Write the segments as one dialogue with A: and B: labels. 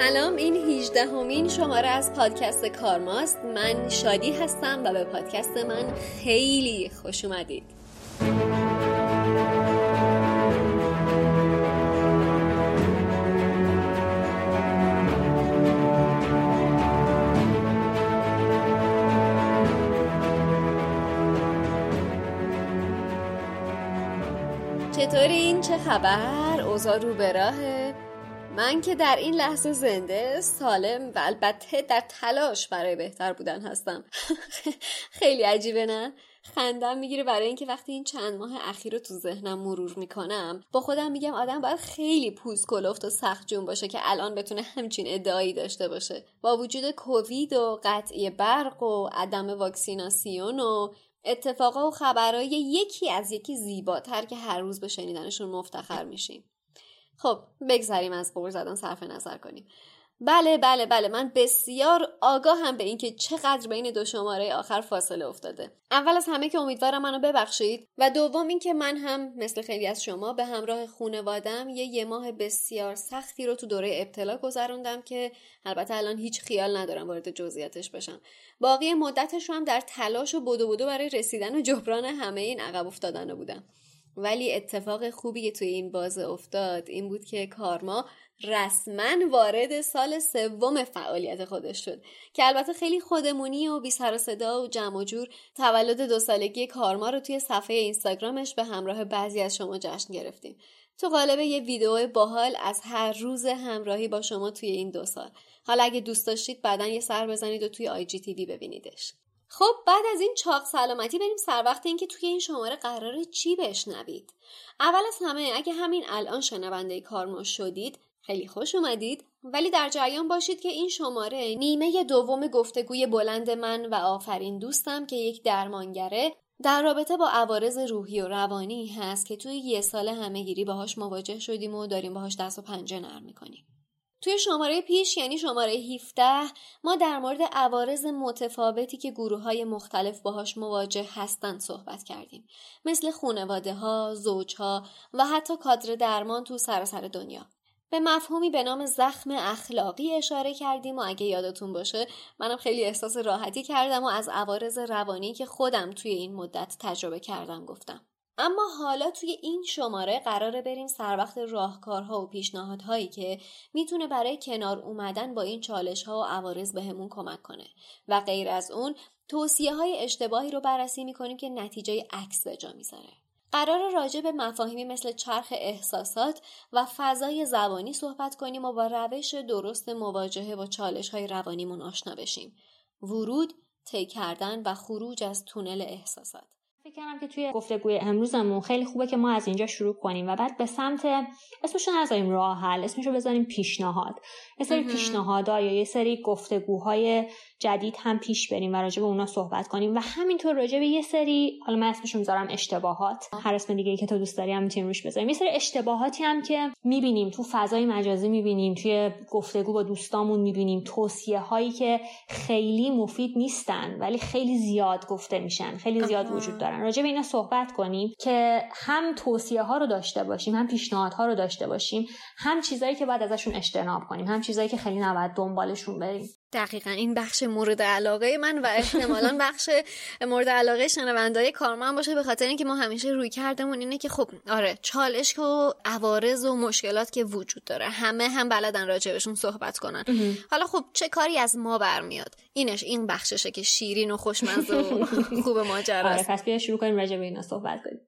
A: سلام این 18 همین شماره از پادکست کارماست. من شادی هستم و به پادکست من خیلی خوش اومدید. چطورین؟ چه خبر؟ اوضاع رو به راهه؟ من که در این لحظه زنده سالم و البته در تلاش برای بهتر بودن هستم. خیلی عجیبه نه؟ خندم می‌گیره برای اینکه وقتی این چند ماه اخیر رو تو ذهنم مرور می‌کنم با خودم میگم آدم باید خیلی پوست کلفت و سخت جون باشه که الان بتونه همچین ادعایی داشته باشه. با وجود کووید و قطعی برق و عدم واکسیناسیون و اتفاقا و خبرهای یکی از یکی زیباتر که هر روز به شنیدنشون مفتخر میشیم. خب بگذریم از قور زدن صرف نظر کنیم. بله بله بله من بسیار آگاهم به اینکه چقدر بین دو شماره آخر فاصله افتاده. اول از همه که امیدوارم منو ببخشید و دوم اینکه من هم مثل خیلی از شما به همراه خونوادم یه یه ماه بسیار سختی رو تو دوره ابتلا گذروندم که البته الان هیچ خیال ندارم وارد جزئیاتش بشم. باقی مدتش رو هم در تلاش و بدو بدو برای رسیدن و جبران همه این عقب افتادن بودم. ولی اتفاق خوبی که توی این بازه افتاد این بود که کارما رسما وارد سال سوم فعالیت خودش شد که البته خیلی خودمونی و بی سر و صدا و جمع و جور تولد دو سالگی کارما رو توی صفحه اینستاگرامش به همراه بعضی از شما جشن گرفتیم. تو قالب یه ویدیو باحال از هر روز همراهی با شما توی این دو سال. حالا اگه دوست داشتید بعدا یه سر بزنید و توی آی جی تی وی ببینیدش. خب بعد از این چاق سلامتی بریم سر وقت اینکه توی این شماره قرار چی بشنوید. اول از همه اگه همین الان شنونده کارما شدید خیلی خوش اومدید. ولی در جریان باشید که این شماره نیمه دوم گفتگوی بلند من و آفرین دوستم که یک درمانگره در رابطه با عوارض روحی و روانی هست که توی یه سال همهگیری باهاش مواجه شدیم و داریم باهاش دست و پنجه نرم می‌کنیم. توی شماره پیش یعنی شماره 17 ما در مورد عوارض متفاوتی که گروه های مختلف باهاش مواجه هستند صحبت کردیم. مثل خونواده ها، زوج ها و حتی کادر درمان تو سراسر دنیا. به مفهومی به نام زخم اخلاقی اشاره کردیم و اگه یادتون باشه منم خیلی احساس راحتی کردم و از عوارض روانی که خودم توی این مدت تجربه کردم گفتم. اما حالا توی این شماره قراره بریم سر وقت راهکارها و پیشنهادهایی که می‌تونه برای کنار اومدن با این چالش ها و عوارض بهمون کمک کنه و غیر از اون توصیه های اشتباهی رو بررسی می‌کنیم که نتیجه عکس به جا می‌ذاره قرار راجع به مفاهیمی مثل چرخ احساسات و فضای زبانی صحبت کنیم و با روش درست مواجهه با چالش های روانیمون آشنا بشیم. ورود، طی کردن و خروج از تونل احساسات.
B: فکر کردم که توی گفتگوی امروزمون خیلی خوبه که ما از اینجا شروع کنیم و بعد به سمت اسمش رو نذاریم راه حل اسمش رو بذاریم پیشنهاد. یه سری پیشنهادها یا یه سری گفتگوهای جدید هم پیش بریم و راجع به اونا صحبت کنیم. و همینطور راجع به یه سری حالا من اسمش می‌ذارم اشتباهات. هر اسم دیگه ای که تو دوست داری هم می‌تونیم روش بذاریم. یه سری اشتباهاتی هم که می‌بینیم تو فضای مجازی می‌بینیم توی گفتگو با دوستامون می‌بینیم. توصیه هایی که خیلی مفید نیستن ولی خیلی زیاد گفته میشن خیلی زیاد وجود دارن. راجع به اینا صحبت کنیم که هم توصیه ها رو داشته باشیم هم پیشنهادها رو داشته باشیم هم چیزایی که بعد ازشون اجتناب کنیم هم چیزایی که خیلی نباید دنبالشون بریم.
A: دقیقا این بخش مورد علاقه من و احتمالا بخش مورد علاقه شنوندای کارمند باشه به خاطر اینکه ما همیشه روی کردمون اینه که خب آره چالش و عوارض و مشکلات که وجود داره همه هم بلدن راجبشون صحبت کنن. حالا خب چه کاری از ما برمیاد؟ اینش این بخششه که شیرین و خوشمزه و خوب ماجراست.
B: آره پس بیا شروع کنیم راجع به اینا صحبت کنیم.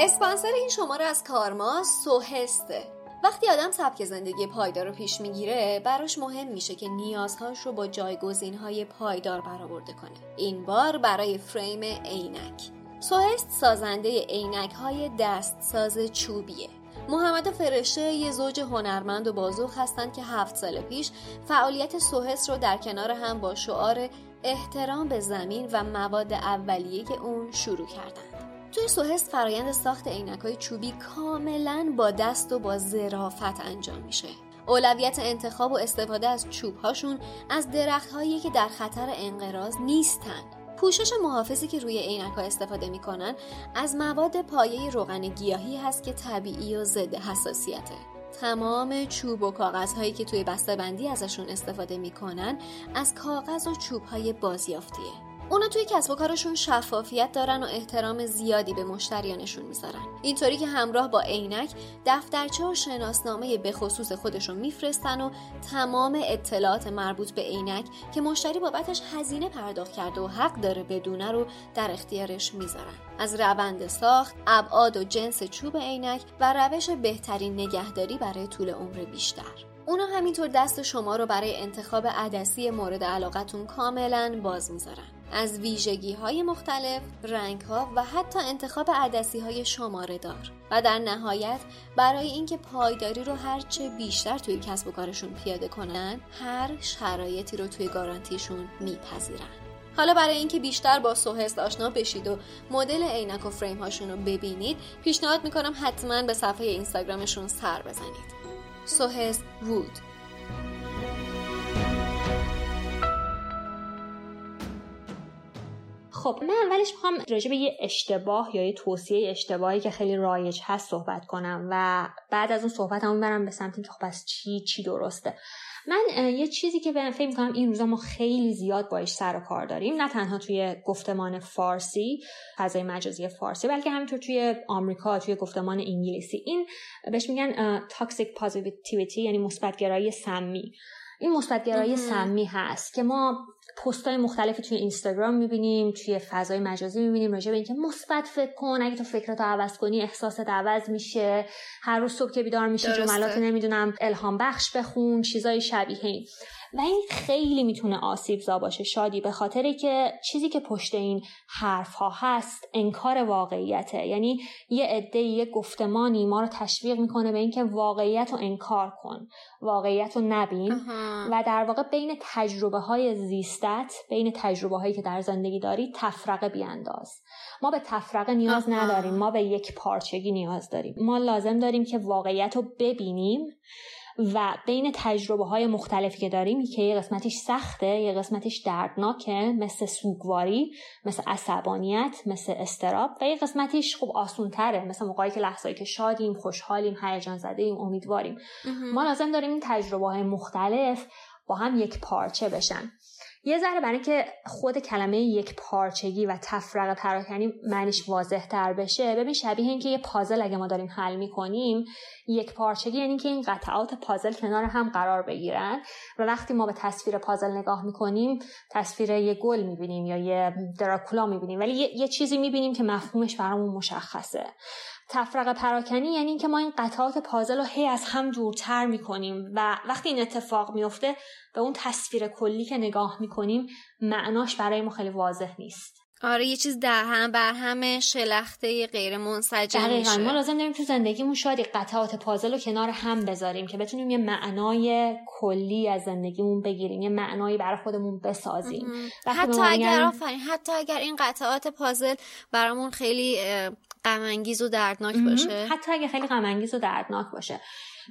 A: اسپانسر این شماره از کارما سوهسته. وقتی آدم سبک زندگی پایدار رو پیش می‌گیره براش مهم میشه که نیازهاش رو با جایگزین های پایدار برآورده کنه. این بار برای فریم عینک. سوهست سازنده عینک های دست ساز چوبیه. محمد و فرشته یه زوج هنرمند و بازوق هستند که هفت سال پیش فعالیت سوهست رو در کنار هم با شعار احترام به زمین و مواد اولیه اون شروع کردند. توی سوهست فرایند ساخت های چوبی کاملا با دست و با ظرافت انجام میشه. اولویت انتخاب و استفاده از چوب هاشون از درخت هایی که در خطر انقراض نیستن. پوشش محافظی که روی عینک استفاده می‌کنن از مواد پایه روغن گیاهی هست که طبیعی و ضد حساسیته تمام چوب و کاغذ هایی که توی بسته بندی ازشون استفاده می‌کنن از کاغذ و چوب های بازیافتیه اونا توی کسب و کارشون شفافیت دارن و احترام زیادی به مشتریانشون می‌ذارن. اینطوری که همراه با عینک دفترچه و شناسنامه به خصوص خودشون میفرستن و تمام اطلاعات مربوط به عینک که مشتری بابتش هزینه پرداخت کرده و حق داره بدونه رو در اختیارش می‌ذارن. از روند ساخت ابعاد و جنس چوب عینک و روش بهترین نگهداری برای طول عمر بیشتر. اونا همینطور دست شما رو برای انتخاب عدسی مورد علاقتون کاملا باز می‌ذارن. از ویژگی های مختلف، رنگ ها و حتی انتخاب عدسی های شماره دار و در نهایت برای اینکه پایداری رو هرچه بیشتر توی کسب و کارشون پیاده کنن هر شرایطی رو توی گارانتیشون میپذیرن. حالا برای اینکه بیشتر با سوهست آشنا بشید و مدل عینک و فریم هاشون رو ببینید پیشنهاد می‌کنم حتما به صفحه اینستاگرامشون سر بزنید. سوهست وود
B: خب من اولش می‌خوام راجع به یه اشتباه یا یه توصیه اشتباهی که خیلی رایج هست صحبت کنم و بعد از اون صحبت هم برم به سمت که خب از چی چی درسته. من یه چیزی که به فکر می‌کنم این روزا ما خیلی زیاد باش سر و کار داریم نه تنها توی گفتمان فارسی فضای مجازی فارسی بلکه همینطور توی آمریکا توی گفتمان انگلیسی. این بهش میگن تاکسیک پازیتیویتی یعنی مثبتگرایی سمی. این مثبتگرایی سمی هست که ما پست های مختلفی توی اینستاگرام می‌بینیم توی فضای مجازی می‌بینیم راجع به اینکه مثبت فکر کن اگه تو فکرتو عوض کنی احساست عوض میشه. هر روز صبح که بیدار میشی جملات نمی‌دونم الهام بخش بخون چیزای شبیه این. و این خیلی می‌تونه آسیب زا باشه. شادی به خاطری که چیزی که پشت این حرف ها هست انکار واقعیته. یعنی یه عده یه گفتمانی ما رو تشویق می‌کنه به اینکه واقعیت رو انکار کن واقعیت رو نبین. و در واقع بین تجربه های زیستت بین تجربه هایی که در زندگی داری تفرقه بیانداز. ما به تفرقه نیاز نداریم. ما به یک پارچگی نیاز داریم. ما لازم داریم که واقعیت رو ببینیم و بین تجربه های مختلفی که داریم که یه قسمتش سخته یه قسمتش دردناکه مثل سوگواری مثل عصبانیت مثل استراب و یه قسمتش خب آسون تره مثل موقعی که لحظایی که شادیم خوشحالیم هیجان زده ایم امیدواریم ما لازم داریم این تجربه های مختلف با هم یک پارچه بشن. یه ذره برای که خود کلمه یک پارچگی و تفرق پراکنی معنیش واضح تر بشه ببین شبیه این که یه پازل اگه ما داریم حل می‌کنیم یک پارچگی یعنی که این قطعات پازل کنار هم قرار بگیرن و وقتی ما به تصویر پازل نگاه می‌کنیم تصویر یه گل می‌بینیم یا یه دراکولا می‌بینیم ولی یه, یه چیزی می‌بینیم که مفهومش برامون مشخصه. تفرق پراکنی یعنی اینکه ما این قطعات پازل رو هی از هم دورتر می‌کنیم و وقتی این اتفاق میفته به اون تصویر کلی که نگاه می‌کنیم معناش برای ما خیلی واضح نیست.
A: آره یه چیز در هم بر همه شلخته غیر منسجم
B: دقیقا ما لازم داریم تو زندگیمون شاید قطعات پازل رو کنار هم بذاریم که بتونیم یه معنای کلی از زندگیمون بگیریم یه معنایی برای خودمون بسازیم.
A: حتی اگر آفرین حتی اگر این قطعات پازل برامون خیلی غم و دردناک باشه.
B: حتی اگه خیلی غم و دردناک باشه.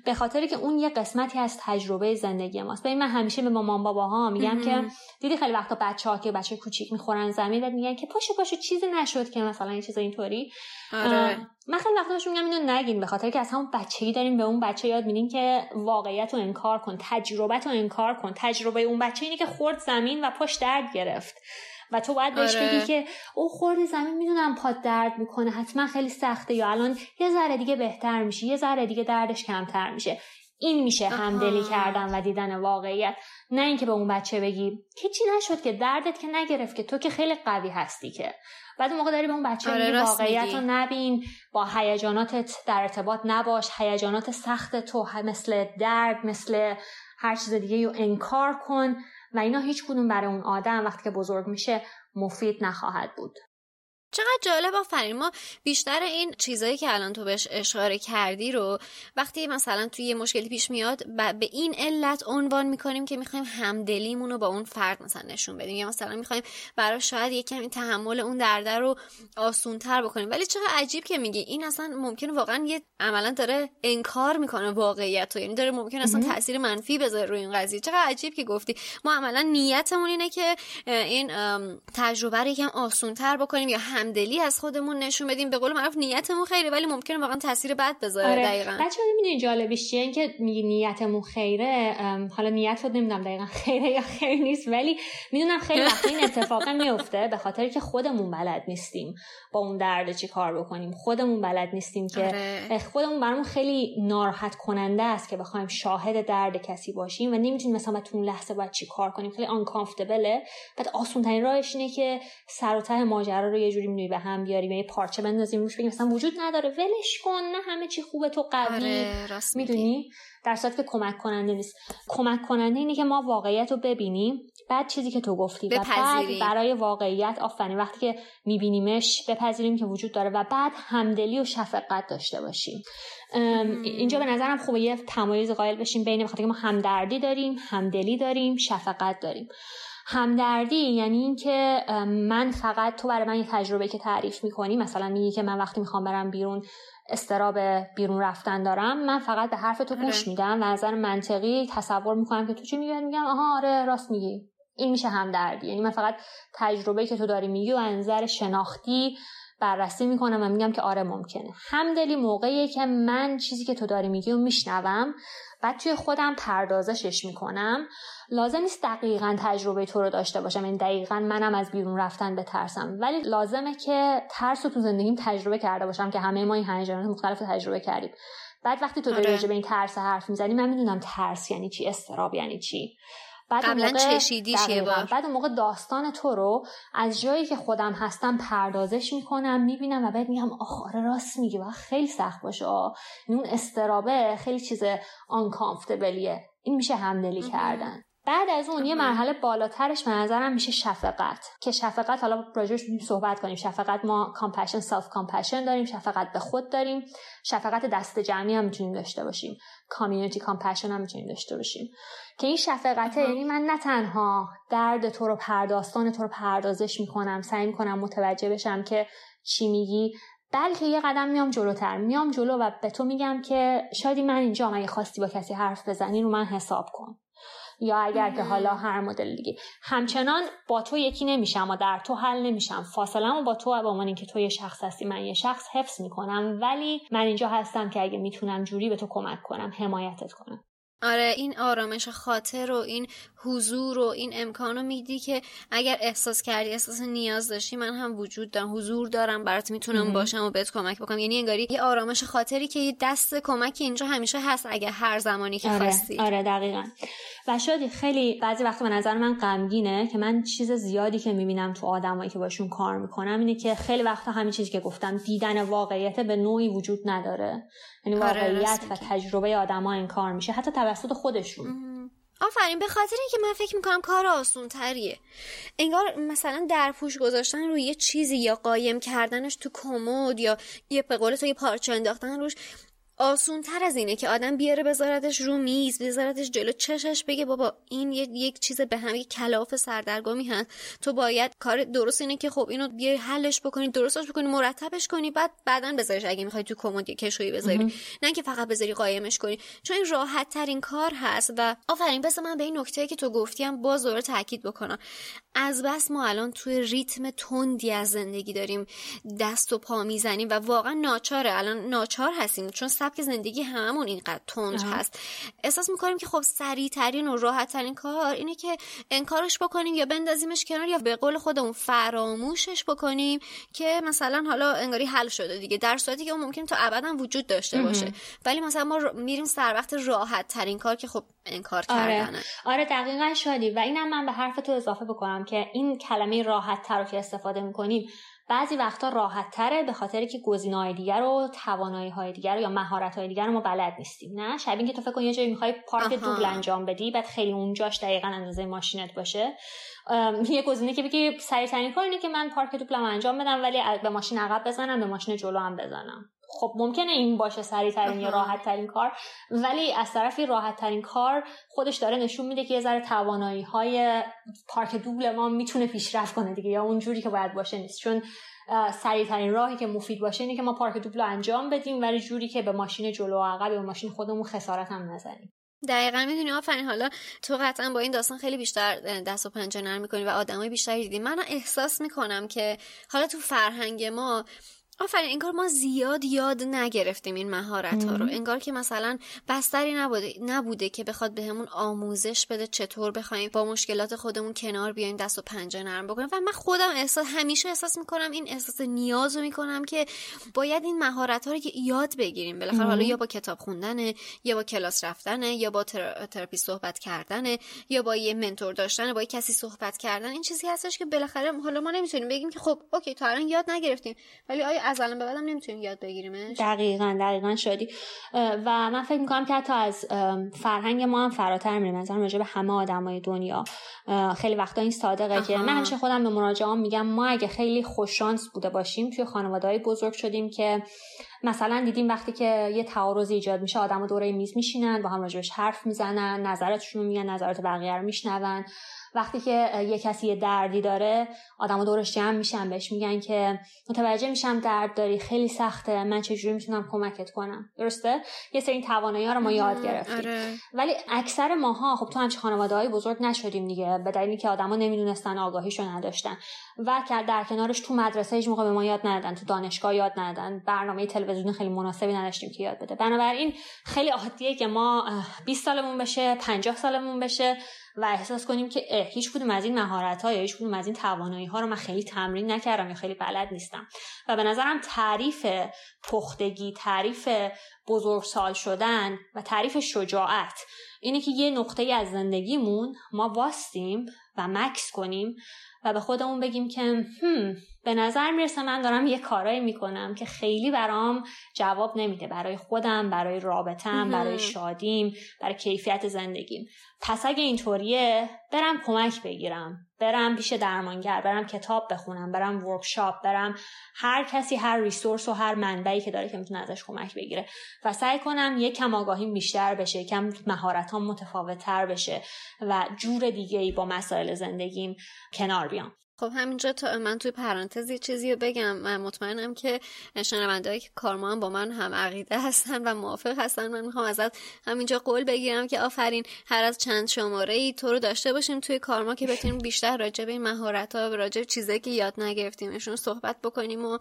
B: به خاطر که اون یه قسمتی از تجربه زندگی ماست. ببین من همیشه به مامان باباها میگم که دیدی خیلی وقتا بچه ها که بچه کوچیک می‌خورن زمین و میگن که پاشو پاشو چیزی نشد که مثلا این چیز اینطوری. آره. من خیلی وقتا بهشون میگم اینو نگین به خاطر که از همون بچگی داریم به اون بچه یاد میدیم که واقعیت رو انکار کن تجربت رو انکار کن. تجربه اون بچه اینه که خورد زمین و پاش درد گرفت. و تو باید بهش آره. بگی که او خورد زمین می‌دونم پاد درد می‌کنه حتما خیلی سخته یا الان یه ذره دیگه بهتر میشه یه ذره دیگه دردش کمتر میشه. این میشه همدلی کردن و دیدن واقعیت. نه اینکه به اون بچه بگی که چی نشد که دردت که نگرفت که تو که خیلی قوی هستی که. بعد اون موقع داری به اون بچه آره واقعیت رو نبین با هیجاناتت در ارتباط نباش هیجانات سخت تو مثل درد مثل هر چیز دیگه رو انکار کن. و اینا هیچ کدوم برای اون آدم وقتی که بزرگ میشه مفید نخواهد بود.
A: چقدر جالب آفرین. ما بیشتر این چیزایی که الان تو بهش اشاره کردی رو وقتی مثلا توی یه مشکلی پیش میاد به این علت عنوان می‌کنیم که می‌خوایم همدلیمون رو با اون فرد مثلا نشون بدیم. یا مثلا می‌خوایم برای شاید یه کمی تحمل اون درده رو آسونتر بکنیم. ولی چقدر عجیب که میگی. این اصلا ممکن واقعا یه عملا داره انکار می‌کنه واقعیت رو. یعنی داره ممکن اصلا تاثیر منفی بذاره روی این قضیه. چقدر عجیب که گفتی. ما عملا نیتمون اینه که این تجربه رو یکم آسونتر بکنیم یا همدلی از خودمون نشون بدیم. به قول معروف نیتمون خیره ولی ممکنه واقعا تاثیر بد بذاره. آره. دقیقاً.
B: بچه‌ها می‌دونی جالبش چیه؟ اینکه میگی نیتمون خیره حالا نیت رو نمی‌دونم دقیقا خیره یا خیر نیست ولی می‌دونم خیلی وقتا این اتفاق میفته به خاطر که خودمون بلد نیستیم با اون درد چی کار بکنیم. خودمون بلد نیستیم که آره. خودمون برامون خیلی ناراحت کننده است که بخوایم شاهد درد کسی باشیم و نمی‌تونیم مثلا تو اون لحظه باید چی کار کنیم. خیلی آنکامفتبله بعد آسون ترین راهش اینه که سر و ته ماجرا رو یه جوری می‌دونی به هم بیاریم یه پارچه بندازیم روش بگیم مثلا وجود نداره ولش کن نه همه چی خوبه تو قوی.
A: آره،
B: می‌دونی؟ در صورتی که کمک کننده نیست. کمک کننده اینه که ما واقعیت رو ببینیم بعد چیزی که تو گفتی و بعد برای واقعیت آفرین. وقتی که میبینیمش بپذیریم که وجود داره و بعد همدلی و شفقت داشته باشیم. اینجا به نظرم خوبه یه تمایز قائل بشیم بین بخاطر که ما همدردی داریم همدلی داریم شفقت داریم. همدردی یعنی اینکه من فقط تو برای من یه تجربه که تعریف می‌کنی مثلا میگی که من وقتی می‌خوام برم بیرون استراب بیرون رفتن دارم من فقط به حرف تو گوش آره. میدم و نظر منطقی تصور می‌کنم که تو چی میگی؟ میگم آها آره راست میگی. این میشه همدردی. یعنی من فقط تجربه که تو داری میگی و نظر شناختی بررسی می‌کنم و میگم که آره ممکنه. همدلی موقعیه که من چیزی که تو داری میگی و میشنوم بعد توی خودم پردازشش می‌کنم. لازم نیست دقیقا تجربه تو رو داشته باشم این یعنی دقیقا منم از بیرون رفتن بترسم. ولی لازمه که ترس رو تو زندگیم تجربه کرده باشم که همه ما این هنجرات مختلف تجربه کردیم. بعد وقتی تو داری آره. به این ترس حرف می‌زنی من می‌دونم ترس یعنی چی استراب یعنی چی.
A: بعد قبلا چشیدیش یه بار؟
B: بعد اون موقع داستان تو رو از جایی که خودم هستم پردازش می‌کنم می‌بینم و بعد میگم آخ آره راست میگی و خیلی سخت باشه. اون اضطرابه خیلی چیز uncomfortable یه این میشه همدلی کردن. بعد از اون یه مرحله بالاترش به نظرم میشه شفقت. که شفقت حالا راجبش صحبت کنیم. شفقت ما compassion self compassion داریم. شفقت به خود داریم. شفقت دست جمعی هم می‌تونیم داشته باشیم. community compassion هم می‌تونیم داشته باشیم. که این شفقت یعنی من نه تنها درد تو رو پرداستان تو رو پردازش می‌کنم سعی می‌کنم متوجه بشم که چی میگی بلکه یه قدم میام جلوتر. میام جلو و به تو میگم که شاید من اینجا اگه خواستی با کسی حرف بزنی رو من حساب کن. یا اگر که حالا هر مدل دیگه. همچنان با تو یکی نمیشم اما در تو حل نمیشم. فاصله با تو با من اینکه تو یه شخص هستی من یه شخص حفظ می‌کنم. ولی من اینجا هستم که اگه می‌تونم جوری به تو کمک کنم حمایتت کنم.
A: آره این آرامش خاطر و این حضور و این امکانو میدی که اگر احساس کردی احساس نیاز داشتی من هم وجود دارم حضور دارم برات می‌تونم باشم و بهت کمک بکنم. یعنی انگاری یه آرامش خاطری که یه دست کمکی اینجا همیشه هست اگر هر زمانی که
B: آره،
A: خواستی.
B: آره دقیقا. و شاید خیلی بعضی وقت به نظر من غمگینه که من چیز زیادی که می‌بینم تو آدمایی که باشون کار می‌کنم اینه که خیلی وقتا همین چیزی که گفتم دیدن واقعیت به نوعی وجود نداره. یعنی آره، واقعیت و تجربه آدما این کار میشه حتی توسط خودشون.
A: آفرین به خاطر اینکه من فکر می‌کنم کار آسون تریه انگار مثلا در پوش گذاشتن روی یه چیزی یا قایم کردنش تو کمد یا یه به تو یه پارچه انداختن روش آسون تر از اینه که آدم بیاره بذارتش رو میز بذارتش جلو چشش بگه بابا این یک چیز به هم یک کلاف سردرگمی هست. تو باید کار درست اینه که خب اینو بیای حلش بکنی درستش بکنی مرتبش کنی بعد بعدا بذاریش. اگه می‌خوای تو کمد کشویی بذاری نه که فقط بذاری قایمش کنی. چون این راحت ترین کار هست و آفرین بس من به این نکته که تو گفتیم باز دوباره تاکید بکنم. از بس ما الان توی ریتم تندی از زندگی داریم دست و پا می‌زنیم و واقعا ناچاره. الان ناچار هستیم چون سبک زندگی هممون اینقدر تند هست. احساس می‌کنیم که خب سریع ترین و راحت ترین کار اینه که انکارش بکنیم یا بندازیمش کنار یا به قول خودمون فراموشش بکنیم که مثلا حالا انگاری حل شده دیگه در صورتی که اون ممکن تا ابدا وجود داشته باشه. ولی مثلا ما میریم سر وقت راحت ترین کار که خب انکار
B: آره.
A: کردنه.
B: آره دقیقا شادی. و اینم من به حرف تو اضافه بکنم که این کلمه راحت تر رو که استفاده می‌کنیم بعضی وقتا راحت تره به خاطر که گزینه‌های دیگر و توانایی های دیگر یا مهارت های دیگر رو ما بلد نیستیم نه؟ شبیه که تو فکر کن یه جایی می‌خوای پارک دوبل انجام بدی بعد خیلی اونجاش دقیقا اندازه ماشینت باشه. یه گزینه که بگی سریع ترین کار اینه که من پارک دوبلم انجام بدم ولی به ماشین عقب بزنم به ماشین جلو هم بزنم. خب ممکنه این باشه سریع ترین یا راحت ترین کار ولی از طرفی راحت ترین کار خودش داره نشون میده که یه ذره توانایی های پارک دوبل ما می‌تونه پیشرفت کنه دیگه یا اونجوری که باید باشه نیست. چون سریع ترین راهی که مفید باشه اینه که ما پارک دوبل انجام بدیم ولی جوری که به ماشین جلو و عقب به ماشین خودمون خسارت هم نزنیم.
A: دقیقا می‌دونی آفرین حالا تو قطعا با این داستان خیلی بیشتر دست و پنجه نرم می‌کنی و آدمای بیشتری دیدی. من احساس می‌کنم که حالا تو فرهنگ ما آفرین انگار ما زیاد یاد نگرفتیم این مهارت ها رو انگار که مثلا بستری نبوده نبوده که بخواد بهمون به آموزش بده چطور بخوایم با مشکلات خودمون کنار بیایم دست و پنجه نرم بکنیم. و من خودم احساس همیشه احساس می‌کنم این احساس نیاز رو می‌کنم که باید این مهارت ها رو یاد بگیریم. بالاخره حالا یا با کتاب خوندنه یا با کلاس رفتنه یا با تراپی صحبت کردنه یا با یه منتور داشتن با یه کسی صحبت کردن. این چیزی هستش که بالاخره حالا ما نمی‌تونیم بگیم که خب اوکی تا الان یاد نگرفتیم. ولی آیا از الان به بعدم نمی‌تونیم یاد بگیریمش؟
B: دقیقا دقیقا شدی و من فکر می‌کنم که حتی از فرهنگ ما هم فراتر میره مثلا راجع به همه آدمای دنیا. خیلی وقتا این صادقه که من همیشه خودم به مراجعان میگم ما اگه خیلی خوششانس بوده باشیم توی خانواده بزرگ شدیم که مثلا دیدیم وقتی که یه تعارض ایجاد میشه آدم دوره میز میشینن با هم راجبش حرف می‌زنن نظراتشون میگن نظرات بقیه رو میشنون. وقتی که یه کسی یه دردی داره آدم دورش جمع میشن بهش میگن که متوجه میشم درد داری خیلی سخته من چجوری می‌تونم کمکت کنم؟ درسته؟ یه سری توانایی ها رو ما یاد گرفتیم. آره. ولی اکثر ماها خب تو همچه خانواده های بزرگ نشدیم دیگه به دلیلی که آدما نمی‌دونستن آگاهیشو نداشتن. و در کنارش تو مدرسه هیچ موقع به ما یاد ندادن تو دانشگاه یاد ندادن. برنامه تلویزیونی خیلی مناسبی نداشتیم که یاد بده. بنابراین خیلی عادیه که ما 20 سالمون بشه 50 سالمون بشه. و احساس کنیم که هیچ کدوم از این مهارت ها یا هیچ کدوم از این توانایی ها رو من خیلی تمرین نکردم یا خیلی بلد نیستم. و به نظرم تعریف پختگی تعریف بزرگسال شدن و تعریف شجاعت اینه که یه نقطه از زندگیمون ما واستیم و مکس کنیم و به خودمون بگیم که هم به نظر می‌رسه من دارم یه کارایی می‌کنم که خیلی برام جواب نمیده. برای خودم برای رابطم برای شادیم برای کیفیت زندگیم. پس اگه اینطوریه برم کمک بگیرم. برم پیش درمانگر برم کتاب بخونم برم ورکشاپ برم هر کسی هر ریسورس و هر منبعی که داره که می‌تونه ازش کمک بگیره. و سعی کنم یک کم آگاهیم بیشتر بشه کم مهارت متفاوت تر بشه و جور دیگه ای با مسائل زندگیم کنار بیام.
A: خب همینجا تا من توی پرانتز یه چیزی رو بگم. من مطمئنم که شنوندهایی که کارما هم با من هم عقیده هستن و موافق هستن. من می‌خوام ازت همینجا قول بگیرم که آفرین هر از چند شماره ای تو رو داشته باشیم توی کارما که بتونیم بیشتر راجع به این مهارت ها راجع به چیزایی که یاد نگرفتیمشون صحبت بکنیم و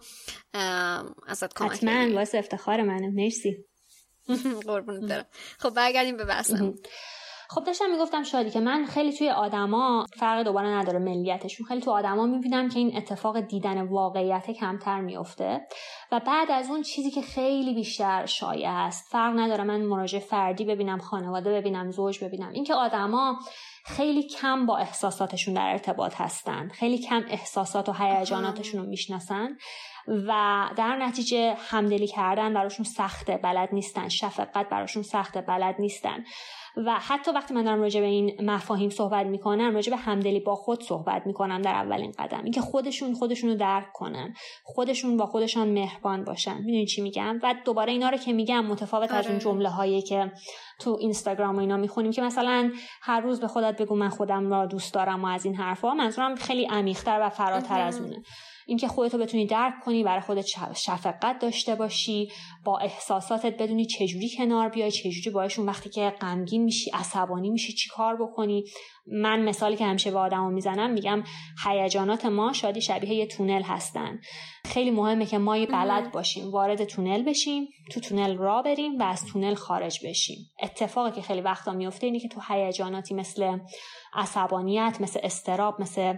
A: ازت کمک
B: حتما واسه افتخار منه مرسی.
A: قربونت دارم خب برگردیم به بحثم
B: خب داشتم می‌گفتم شادی که من خیلی توی آدما فرق دوباره نداره ملیتشون. خیلی تو آدما می‌بینم که این اتفاق دیدن واقعیت کمتر میفته و بعد از اون چیزی که خیلی بیشتر شایع است فرق نداره من مراجع فردی ببینم خانواده ببینم زوج ببینم. اینکه آدما خیلی کم با احساساتشون در ارتباط هستن. خیلی کم احساسات و هیجاناتشون رو می‌شناسن. و در نتیجه همدلی کردن براشون سخته بلد نیستن. شفقت براشون سخته بلد نیستن. و حتی وقتی من دارم راجع به این مفاهیم صحبت می‌کنم راجع به همدلی با خود صحبت می‌کنم در اولین قدم. اینکه خودشون خودشون رو درک کنن خودشون با خودشان مهربان باشن. می‌دونی چی میگم؟ و دوباره اینا رو که میگم متفاوت از اون آره. جمله هایی که تو اینستاگرام و اینا می‌خونیم که مثلا هر روز به خودت بگو من خودم را دوست دارم و از این حرفها منظورم خیلی عمیقتر و فراتر از اونه. اینکه خودتو بتونی درک کنی برای خودت شفقت داشته باشی با احساساتت بدونی چجوری کنار بیای چجوری باشون وقتی که غمگین میشی عصبانی میشی چی کار بکنی. من مثالی که همیشه به آدمو می‌زنم میگم هیجانات ما شادی شبیه یه تونل هستن. خیلی مهمه که ما بلد باشیم وارد تونل بشیم تو تونل را بریم و از تونل خارج بشیم. اتفاقی که خیلی وقتا میفته اینه که تو هیجاناتی مثل عصبانیت مثل استراب مثل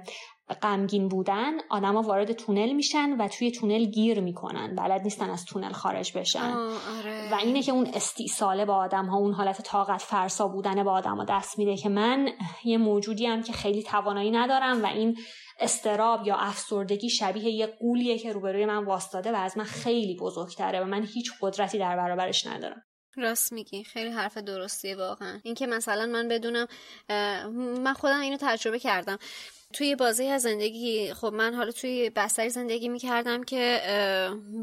B: غمگین بودن آدما وارد تونل میشن و توی تونل گیر می‌کنن. بلد نیستن از تونل خارج بشن.
A: آره.
B: و اینه که اون استیصاله با آدم ها اون حالت طاقت فرسا بودن با آدم ها دست میده که من یه موجودی هم که خیلی توانایی ندارم و این استراب یا افسردگی شبیه یه قولیه که روبروی من واستاده و از من خیلی بزرگتره و من هیچ قدرتی در برابرش ندارم.
A: راست میگی. خیلی حرف درستیه واقعا. اینکه مثلا من بدونم من خودم اینو تجربه کردم. توی بازی از زندگی خب من حالا توی بستری زندگی می‌کردم که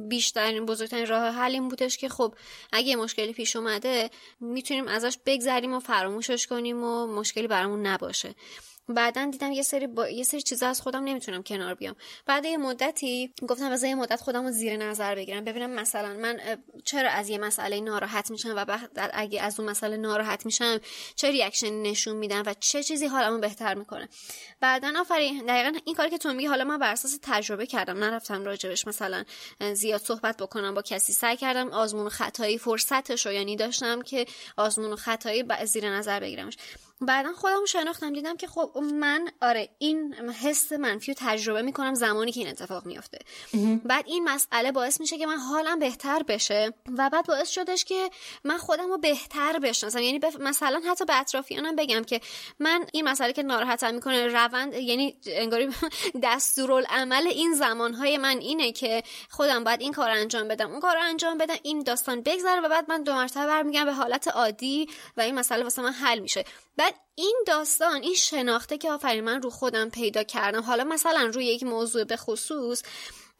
A: بیشترین بزرگترین راه حل این بودش که خب اگه مشکلی پیش اومده می‌تونیم ازش بگذریم و فراموشش کنیم و مشکلی برامون نباشه. بعدا دیدم یه سری با... یه سری چیزا از خودم نمی‌تونم کنار بیام. بعد یه مدتی گفتم از یه مدت خودم رو زیر نظر بگیرم. ببینم مثلا من چرا از یه مسئله ناراحت میشم و بعد اگه از اون مسئله ناراحت میشم چه ریاکشن نشون میدم و چه چیزی حالمو بهتر می‌کنه؟ بعدا آفرین. دقیقا این کاری که تو میگی حالا من بر اساس تجربه کردم. نرفتم راجبش مثلا زیاد صحبت بکنم با کسی سعی کردم آزمون خطایی فرصتش رو یعنی داشتم که آزمون خطایی زیر نظر بگیرمش. بعدا خودم شناختم دیدم که خب من آره این حس منفی رو تجربه می‌کنم زمانی که این اتفاق میافته. بعد این مسئله باعث میشه که من حالم بهتر بشه و بعد باعث شدش که من خودم رو بهتر بشناسم. یعنی بف... مثلا حتی به اطرافیانم بگم که من این مسئله که ناراحتم می‌کنه روند یعنی انگاری دستورالعمل این زمانهای من اینه که خودم باید این کار انجام بدم اون کار انجام بدم این داستان بگذره و بعد من دو مرتبه برمیگم به حالت عادی و این مسئله واسه من حل میشه. بعد این داستان این شناخته که آفرین من رو خودم پیدا کردم حالا مثلا روی یک موضوع به خصوص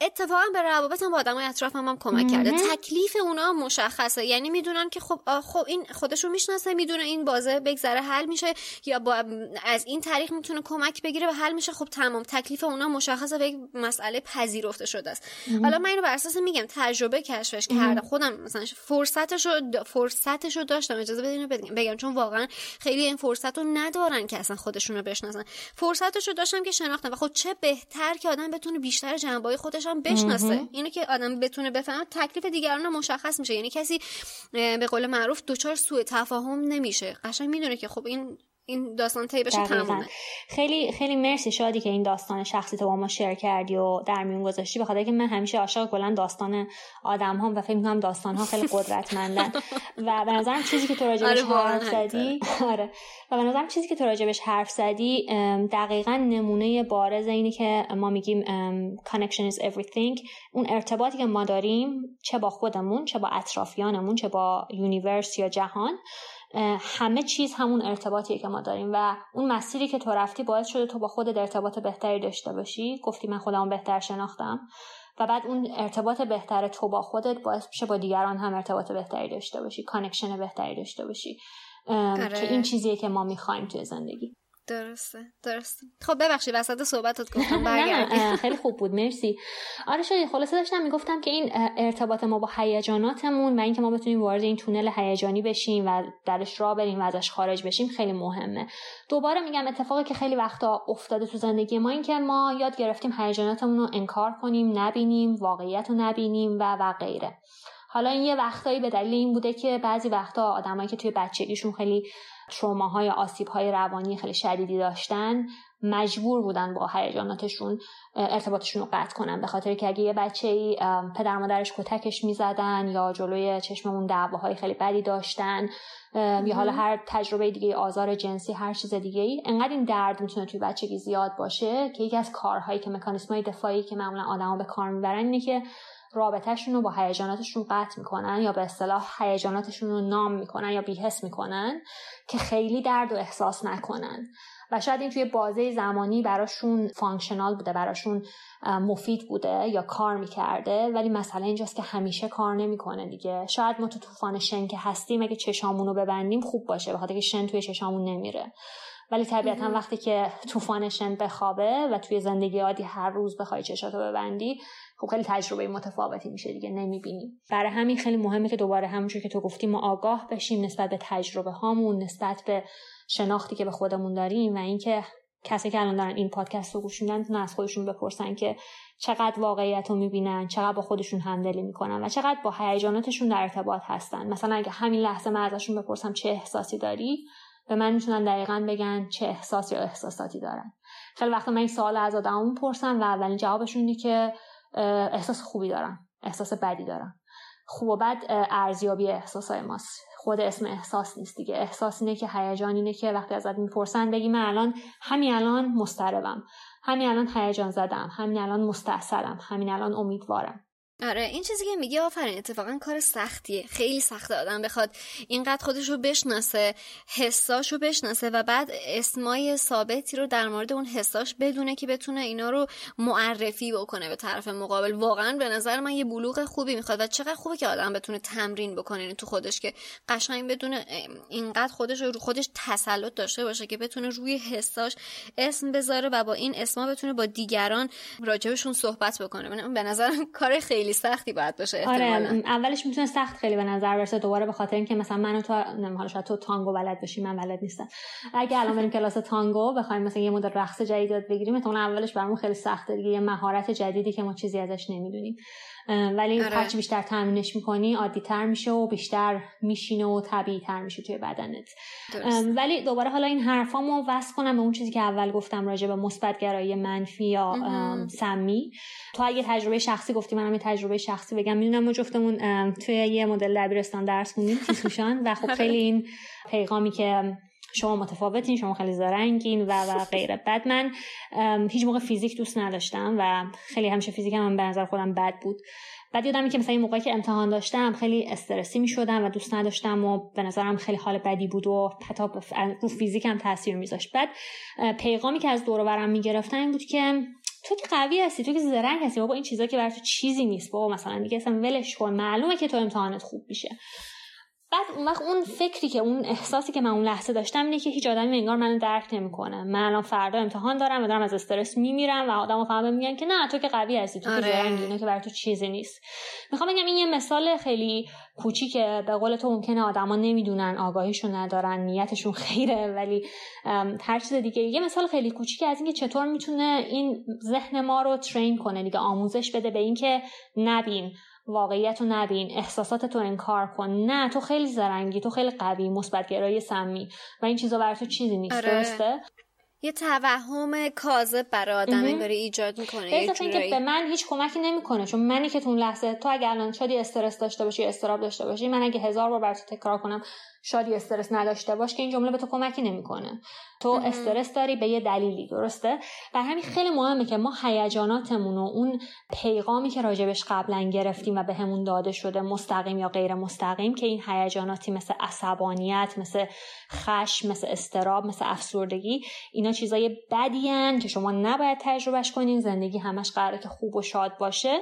A: اتفاقا به روابطم با آدمای اطرافم هم کمک کرده. تکلیف اونا مشخصه. یعنی می‌دونن که خب خب این خودشون می‌شناسه می‌دونه این بازه بگذره حل میشه. یا با از این طریق می‌تونه کمک بگیره و حل میشه. خب تمام تکلیف اونا مشخصه به یک مسئله پذیرفته شده است. حالا من اینو بر اساس میگم تجربه کشفش کردم. خودم مثلا فرصتشو فرصتشو داشتم. اجازه بدین بگم. چون واقعا خیلی این فرصت رو ندارن که اصلا خودشونو بشناسن. فرصتشو داشتم که شناختم. و خب چه بهتر که آدم بتونه بیشتر جنبه خودش هم بشناسه. اینو که آدم بتونه بفهمه تکلیف دیگران مشخص میشه. یعنی کسی به قول معروف دوچار سوء تفاهم نمیشه. قشنگ می‌دونه که خب این این داستان طی بشه تمومه.
B: خیلی خیلی مرسی شادی که این داستان شخصی تو با ما شیر کردی و در میون گذاشتی. بخاطر که من همیشه عاشق کلا داستان آدم هم و فکر می‌کنم داستان ها خیلی قدرتمندن. و به نظرم چیزی که تو راجبش آره حرف زدی آره. و به نظرم چیزی که تو راجبش حرف زدی دقیقا نمونه بارز اینه که ما میگیم connection is everything. اون ارتباطی که ما داریم چه با خودمون چه با اطرافیانمون چه با universe یا جهان. همه چیز همون ارتباطیه که ما داریم و اون مسیری که تو رفتی باعث شده تو با خودت ارتباط بهتری داشته باشی. گفتی من خودم بهتر شناختم. و بعد اون ارتباط بهتر تو با خودت باعث میشه با دیگران هم ارتباط بهتری داشته باشی connection بهتری داشته باشی. آره. که این چیزیه که ما می‌خوایم توی زندگی.
A: درسته درسته. خب ببخشید وسط صحبتت گفتم برگردی
B: خیلی خوب بود مرسی. آره شدی خلاصه داشتم می‌گفتم که این ارتباط ما با هیجاناتمون و اینکه ما بتونیم وارد این تونل هیجانی بشیم و درش را بریم و ازش خارج بشیم خیلی مهمه. دوباره میگم اتفاقی که خیلی وقتا افتاده تو زندگی ما این که ما یاد گرفتیم هیجاناتمون رو انکار کنیم نبینیم واقعیت رو نبینیم و و غیره. حالا این یه وقتایی به دلیل این بوده که بعضی وقتا آدمایی که توی بچگیشون خیلی تروماهای های روانی خیلی شدیدی داشتن مجبور بودن با هیجاناتشون ارتباطشون رو قطع کنن. به خاطر که اگه یه بچه ای پدر مادرش کتکش می‌زدن یا جلوی چشممون دعواهای خیلی بدی داشتن یا حالا هر تجربه دیگه آزار جنسی هر چیز دیگه ای انقدر این درد می‌تونه توی بچگی زیاد باشه که یکی از کارهایی که مکانیسم های دفاعی که معمولا آدما به کار می‌برن اینه که رابطهشون رو با هیجاناتشون قطع می‌کنن یا به اصطلاح هیجاناتشون رو numb می‌کنن یا بیحس می‌کنن که خیلی درد و احساس نکنن. و شاید این توی بازه زمانی براشون functional بوده براشون مفید بوده یا کار می‌کرده ولی مسئله اینجاست که همیشه کار نمی‌کنه دیگه. شاید ما تو طوفان شن که هستیم اگه چشامون رو ببندیم خوب باشه بخاطر که شن توی چشامون نمیره. ولی طبیعتا وقتی که طوفان شن بخوابه و توی زندگی عادی هر روز بخوای چشاتو ببندی خب خیلی تجربه متفاوتی میشه دیگه نمی‌بینیم. برای همین خیلی مهمه که دوباره همونجور که تو گفتی ما آگاه بشیم نسبت به تجربه هامون نسبت به شناختی که به خودمون داریم و اینکه کسی که الان دارن این پادکست رو گوش میدن از خودشون بپرسن که چقدر واقعیت رو می‌بینن چقدر با خودشون همدلی می‌کنن و چقدر با هیجاناتشون در ارتباط هستن. مثلا اگه همین لحظه من ازشون بپرسم چه احساسی داری به من می‌تونن دقیقا بگن چه احساسی یا احساساتی دارن. خیلی وقتا من این سوال از آدمون پرسم و اولین جوابشون که احساس خوبی دارم. احساس بدی دارم. خوب و بد ارزیابی احساسای ماست. خود اسم احساس نیست دیگه. احساس اینه که هیجان اینه که وقتی ازت می‌پرسن بگی من الان همین الان مضطربم. همین الان هیجان زدم. همین الان مستاصلم همین الان امیدوارم.
A: آره این چیزی که میگه آفرین اتفاقا کار سختیه. خیلی سخته آدم بخواد اینقدر خودش رو بشناسه حساش رو بشناسه و بعد اسمای ثابتی رو در مورد اون حساش بدونه که بتونه اینا رو معرفی بکنه به طرف مقابل. واقعا به نظر من یه بلوغ خوبی می‌خواد و چقدر خوبه که آدم بتونه تمرین بکنه تو خودش که قشنگ بدونه اینقدر خودش رو خودش تسلط داشته باشه که بتونه روی حساش اسم بذاره و با این اسما بتونه با دیگران راجبشون صحبت بکنه. به نظرم کار خیلی خیلی سختی باید باشه
B: آره اولش می‌تونه سخت خیلی به نظر برسه دوباره به خاطر اینکه مثلا منو تو نمی‌دونم شاید تو تانگو بلد باشی من بلد نیستم. اگه الان بریم کلاس تانگو بخوایم مثلا یه مدل رقص جدید یاد بگیریم مثلا اولش برامون خیلی سخته دیگه یه مهارت جدیدی که ما چیزی ازش نمی‌دونیم. ولی آره. هرچی بیشتر تمرینش می‌کنی عادی تر میشه و بیشتر میشینه و طبیعی تر میشه توی بدنت. ولی دوباره حالا این حرفامو وصل کنم به اون چیزی که اول گفتم راجع به مثبت گرایی منفی یا سمی. تو اگه تجربه شخصی گفتی منم یه تجربه شخصی بگم. می‌دونم ما جفتمون توی یه مدل دبیرستان درس خوندیم تیسوشان و خب خیلی این پیغامی که شما متفاوتین شما خیلی زرنگین و و غیره بعد من هیچ موقع فیزیک دوست نداشتم و خیلی همیشه فیزیک هم به نظر خودم بد بود. بعد یادم که مثلا این موقعی که امتحان داشتم خیلی استرسی می شدم و دوست نداشتم و به نظرم خیلی حال بدی بود و حتی رو فیزیک هم تاثیر میذاشت. بعد پیغامی که از دور برم می‌گرفتن این بود که تو که قوی هستی تو که زرنگ هستی بابا این چیزا که برای تو چیزی نیست. بابا مثلا دیگه اصلا ولش کن معلومه که تو امتحانت خوب میشه. بعد اون وقت اون فکری که اون احساسی که من اون لحظه داشتم اینه که هیچ آدمی انگار منو درک نمی‌کنه. من الان فردا امتحان دارم و دارم از استرس میمیرم و آدمو فقط میگن که نه تو که قوی هستی تو آره. که اینه که برای تو چیزی نیست. می‌خوام بگم این یه مثال خیلی کوچیکه به قول تو ممکنه آدما نمی‌دونن آگاهیشو ندارن نیتشون خیره ولی هر چیز دیگه. یه مثال خیلی کوچیکه از اینکه چطور می‌تونه این ذهن ما رو ترین کنه دیگه آموزش بده به اینکه نبین. واقعیت رو نبین احساسات تو انکار کن. نه تو خیلی زرنگی تو خیلی قوی مثبتگرای سمی. و این چیزا برای تو چیزی نیست آره. درسته؟
A: یه توهم کاذب برای آدم انگاری ایجاد می‌کنه
B: یه اینکه به من هیچ کمکی نمی‌کنه چون منی که تو اون لحظه تو اگه الان شادی استرس داشته باشی استراب داشته باشی من اگه هزار بار برات تکرار کنم شادی استرس نداشته باش که این جمله به تو کمکی نمی‌کنه. تو استرس داری به یه دلیلی درسته؟ بر همین خیلی مهمه که ما هیجاناتمون و اون پیغامی که راجبش قبلا گرفتیم و بهمون به داده شده مستقیم یا غیر مستقیم که این هیجاناتی مثل عصبانیت مثل خشم مثل استراب مثل افسردگی اینا چیزای بدیان که شما نباید تجربهش کنین زندگی همش قراره که خوب و شاد باشه.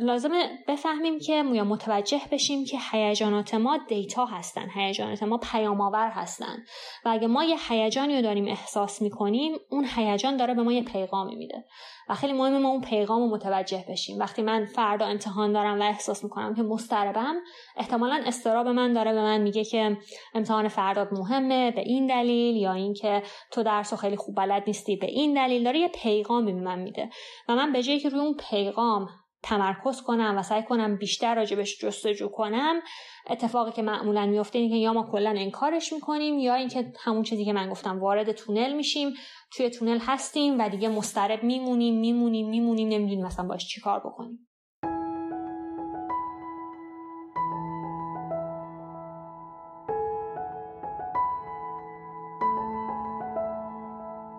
B: لازمه بفهمیم که یا متوجه بشیم که هیجانات ما دیتا هستن. هیجانات ما پیام آور هستن. و اگه ما یه هیجانی رو داریم احساس می‌کنیم اون هیجان داره به ما یه پیغامی میده. و خیلی مهمه ما اون پیغام رو متوجه بشیم. وقتی من فردا امتحان دارم و احساس می‌کنم که مضطربم احتمالا استراب من داره به من میگه که امتحان فردا مهمه به این دلیل یا اینکه تو درس رو خیلی خوب بلد نیستی به این دلیل. داره یه پیغامی به من میده. و من به جایی که روی اون پیغام تمرکز کنم و سعی کنم بیشتر راجبش جستجو کنم اتفاقی که معمولا میفته اینه که یا ما کلا انکارش می‌کنیم یا اینکه همون چیزی که من گفتم وارد تونل میشیم توی تونل هستیم و دیگه مسترب میمونیم میمونیم میمونیم نمی‌دونیم مثلا باش چیکار بکنیم.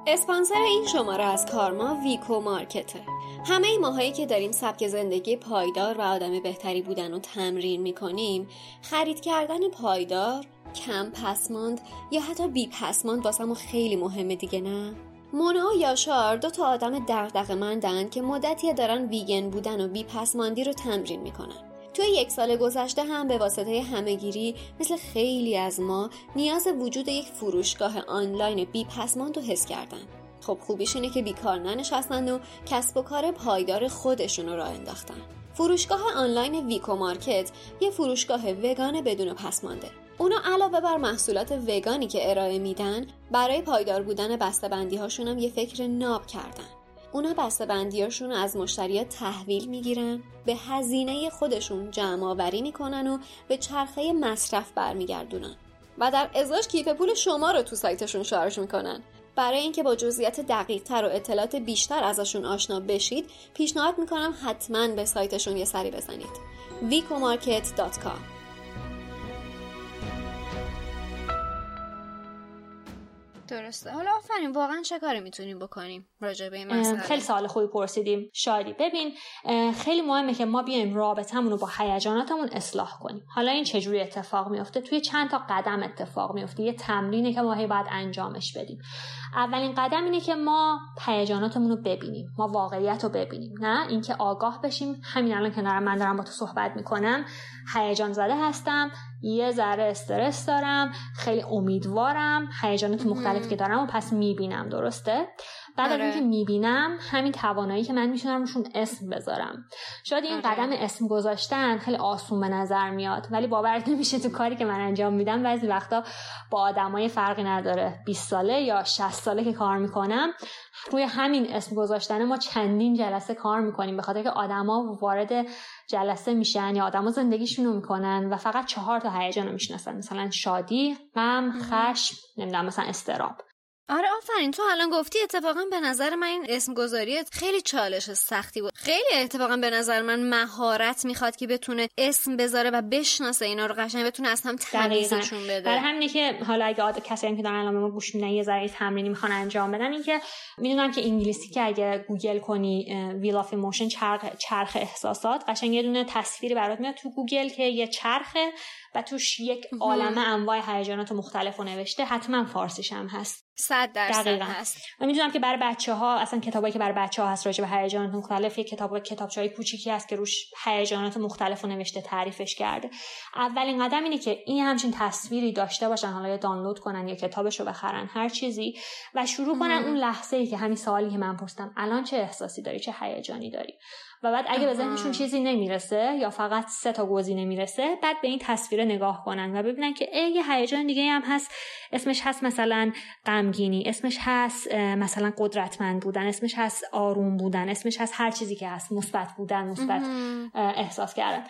A: اسپانسر این شماره از کارما ویکو مارکته. همه ای ماهایی که داریم سبک زندگی پایدار و آدم بهتری بودن و تمرین می‌کنیم خرید کردن پایدار کم پسماند یا حتی بی پسماند واسمون خیلی مهمه دیگه نه؟ مونا و یاشار دو تا آدم دغدغه مندن که مدتی دارن ویگن بودن و بی پسماندی رو تمرین می‌کنن. توی یک سال گذشته هم به واسطه همهگیری مثل خیلی از ما نیاز وجود یک فروشگاه آنلاین بی پسماند رو حس کردن. خب خوبیش اینه که بیکار ننشستن و کسب و کار پایدار خودشون رو راه انداختن. فروشگاه آنلاین ویکو مارکت یه فروشگاه وگان بدون پسمانده. اونا علاوه بر محصولات وگانی که ارائه میدن برای پایدار بودن بسته‌بندی هاشون هم یه فکر ناب کردن. اونا بندیاشون رو از مشتریا تحویل می‌گیرن به هزینه خودشون جمع آوری می‌کنن و به چرخه مصرف برمیگردونن و در ازاش کیف پول شما رو تو سایتشون شارژ می‌کنن. برای اینکه با جزئیات دقیق تر و اطلاعات بیشتر ازشون آشنا بشید پیشنهاد می‌کنم حتما به سایتشون یه سری بزنید. vicomarket.com درسته. حالا آفرین واقعا چه کاری می‌تونیم بکنیم راجع به این مسئله؟
B: خیلی سوال خوبی پرسیدیم. شادی ببین خیلی مهمه که ما بیایم رابطمون رو با هیجاناتمون اصلاح کنیم. حالا این چجوری اتفاق میفته توی چند تا قدم اتفاق میفته یه تمرینه که ما هی باید انجامش بدیم. اولین قدم اینه که ما هیجاناتمون رو ببینیم ما واقعیت رو ببینیم. نه اینکه آگاه بشیم. همین الان که من دارم با تو صحبت می‌کنم. هیجان زده هستم یه ذره استرس دارم خیلی امیدوارم هیجانات مختلفی که دارم و پس می‌بینم درسته؟ بعد از اینکه آره. می‌بینم همین توانایی که من می‌تونم روشون اسم بذارم. شاید این آره. قدم اسم گذاشتن خیلی آسون به نظر میاد ولی باورت نمیشه تو کاری که من انجام میدم بعضی وقتا با آدمای فرقی نداره. 20 ساله یا 60 ساله که کار می‌کنم روی همین اسم گذاشتن ما چندین جلسه کار می‌کنیم به خاطر که آدما وارد جلسه میشن یا آدما زندگیشون رو می‌کنن و فقط چهار تا هیجان رو می‌شناسن. مثلا شادی غم خشم نمی‌دونم مثلا استراب.
A: آره آفرین. تو الان گفتی اتفاقا به نظر من این اسم گذاریت خیلی چالش سختی بود. خیلی اتفاقا به نظر من مهارت می‌خواد که بتونه اسم بذاره و بشناسه اینا رو قشنگ بتونه اصلا هم تمیزشون بده.
B: برای همینه که حالا اگه عادت کسی که دارن الان ما گوش میدن یه ذره تمرینی می‌خوان انجام بدن اینکه می‌دونم که انگلیسی که اگه گوگل کنی wheel of emotion چرخ چرخ احساسات قشنگ یه دونه تصویری برات میاد تو گوگل که یه چرخه و توش یک عالمه انواع هیجانات مختلف نوشته حتما فارسیش هم هست.
A: صد درصد هست.
B: و می‌دونم که برای بچه ها اصلا کتابایی که برای بچه ها هست راجع به هیجانات مختلف یک کتاب کتابچه های کوچیکی هست که روش هیجانات مختلف رو نوشته تعریفش کرده. اولین قدم اینه که این همچین تصویری داشته باشن حالا یا دانلود کنن یا کتابش رو بخرن هر چیزی و شروع کنن اون لحظه ای که همین سوالی که من پرسیدم الان چه احساسی داری چه هیجانی داری؟ و بعد اگه به ذهنشون چیزی نمی‌رسه یا فقط سه تا گزینه می‌رسه بعد به این تصویر نگاه کنن و ببینن که ای یه هیجان دیگه هم هست. اسمش هست مثلا غمگینی اسمش هست مثلا قدرتمند بودن اسمش هست آروم بودن اسمش هست هر چیزی که هست مثبت بودن مثبت احساس کردن.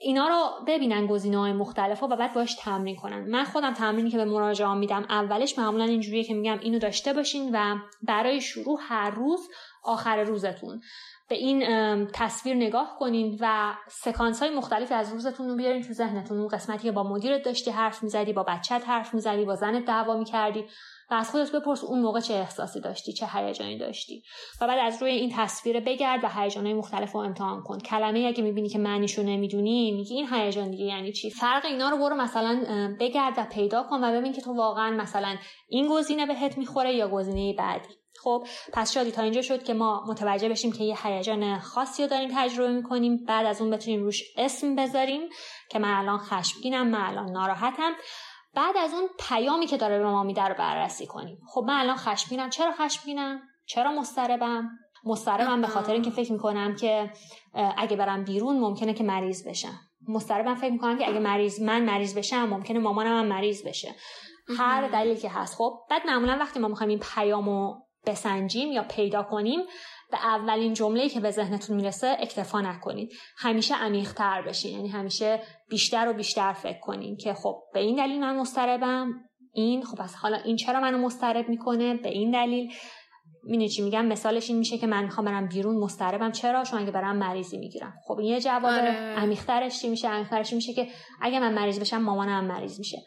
B: اینا رو ببینن گزینه های مختلف و بعد باش تمرین کنن. من خودم تمرینی که به مراجعان میدم اولش معمولا اینجوریه که میگم اینو داشته باشین و برای شروع هر روز آخر روزتون. به این تصویر نگاه کنین و سکانس های مختلفی از روزتون رو بیارین تو ذهنتون. اون قسمتی که با مدیرت داشتی حرف می‌زدی با بچت حرف می‌زدی با زنت دعوا می‌کردی و از خودت بپرس اون موقع چه احساسی داشتی چه هیجانی داشتی. و بعد از روی این تصویر بگرد و هیجانهای مختلف رو امتحان کن. کلمه اگه می‌بینی که معنیشو نمی‌دونی میگی این هیجان دیگه یعنی چی؟ فرق اینا رو برو مثلا بگرد و پیدا کن و ببین که تو واقعا مثلا این گزینه بهت می‌خوره یا گزینه بعدی. خب پس شادی تا اینجا شد که ما متوجه بشیم که یه هیجان خاصی رو داریم تجربه می‌کنیم. بعد از اون بتونیم روش اسم بذاریم که من الان خشمگینم من الان ناراحتم. بعد از اون پیامی که داره به ما میده رو بررسی کنیم. خب من الان خشمگینم. چرا خشمگینم؟ چرا مضطربم؟ مضطربم به خاطر اینکه فکر می‌کنم که اگه برم بیرون ممکنه که مریض بشم. مضطربم فکر می‌کنم که اگه مریض من مریض بشم ممکنه مامانم هم مریض بشه. هر دلیلی که هست. خب بعد معمولا وقتی ما می‌خوایم این پیامو بسنجیم یا پیدا کنیم به اولین جمله که به ذهنتون می‌رسه اکتفا نکنید. همیشه عمیقتر بشین یعنی همیشه بیشتر و بیشتر فکر کنین که خب به این دلیل من مستربم این خب از حالا این چرا منو مسترب می‌کنه؟ به این دلیل. مینه چی میگم؟ مثالش این میشه که من می‌خوام برم بیرون مستربم چرا؟ چون اگه برم مریضی می‌گیرم. خب این یه جواب آره. عمیقترش چی میشه؟ عمیقترش میشه که اگه من مریض بشم مامانم مریض میشه.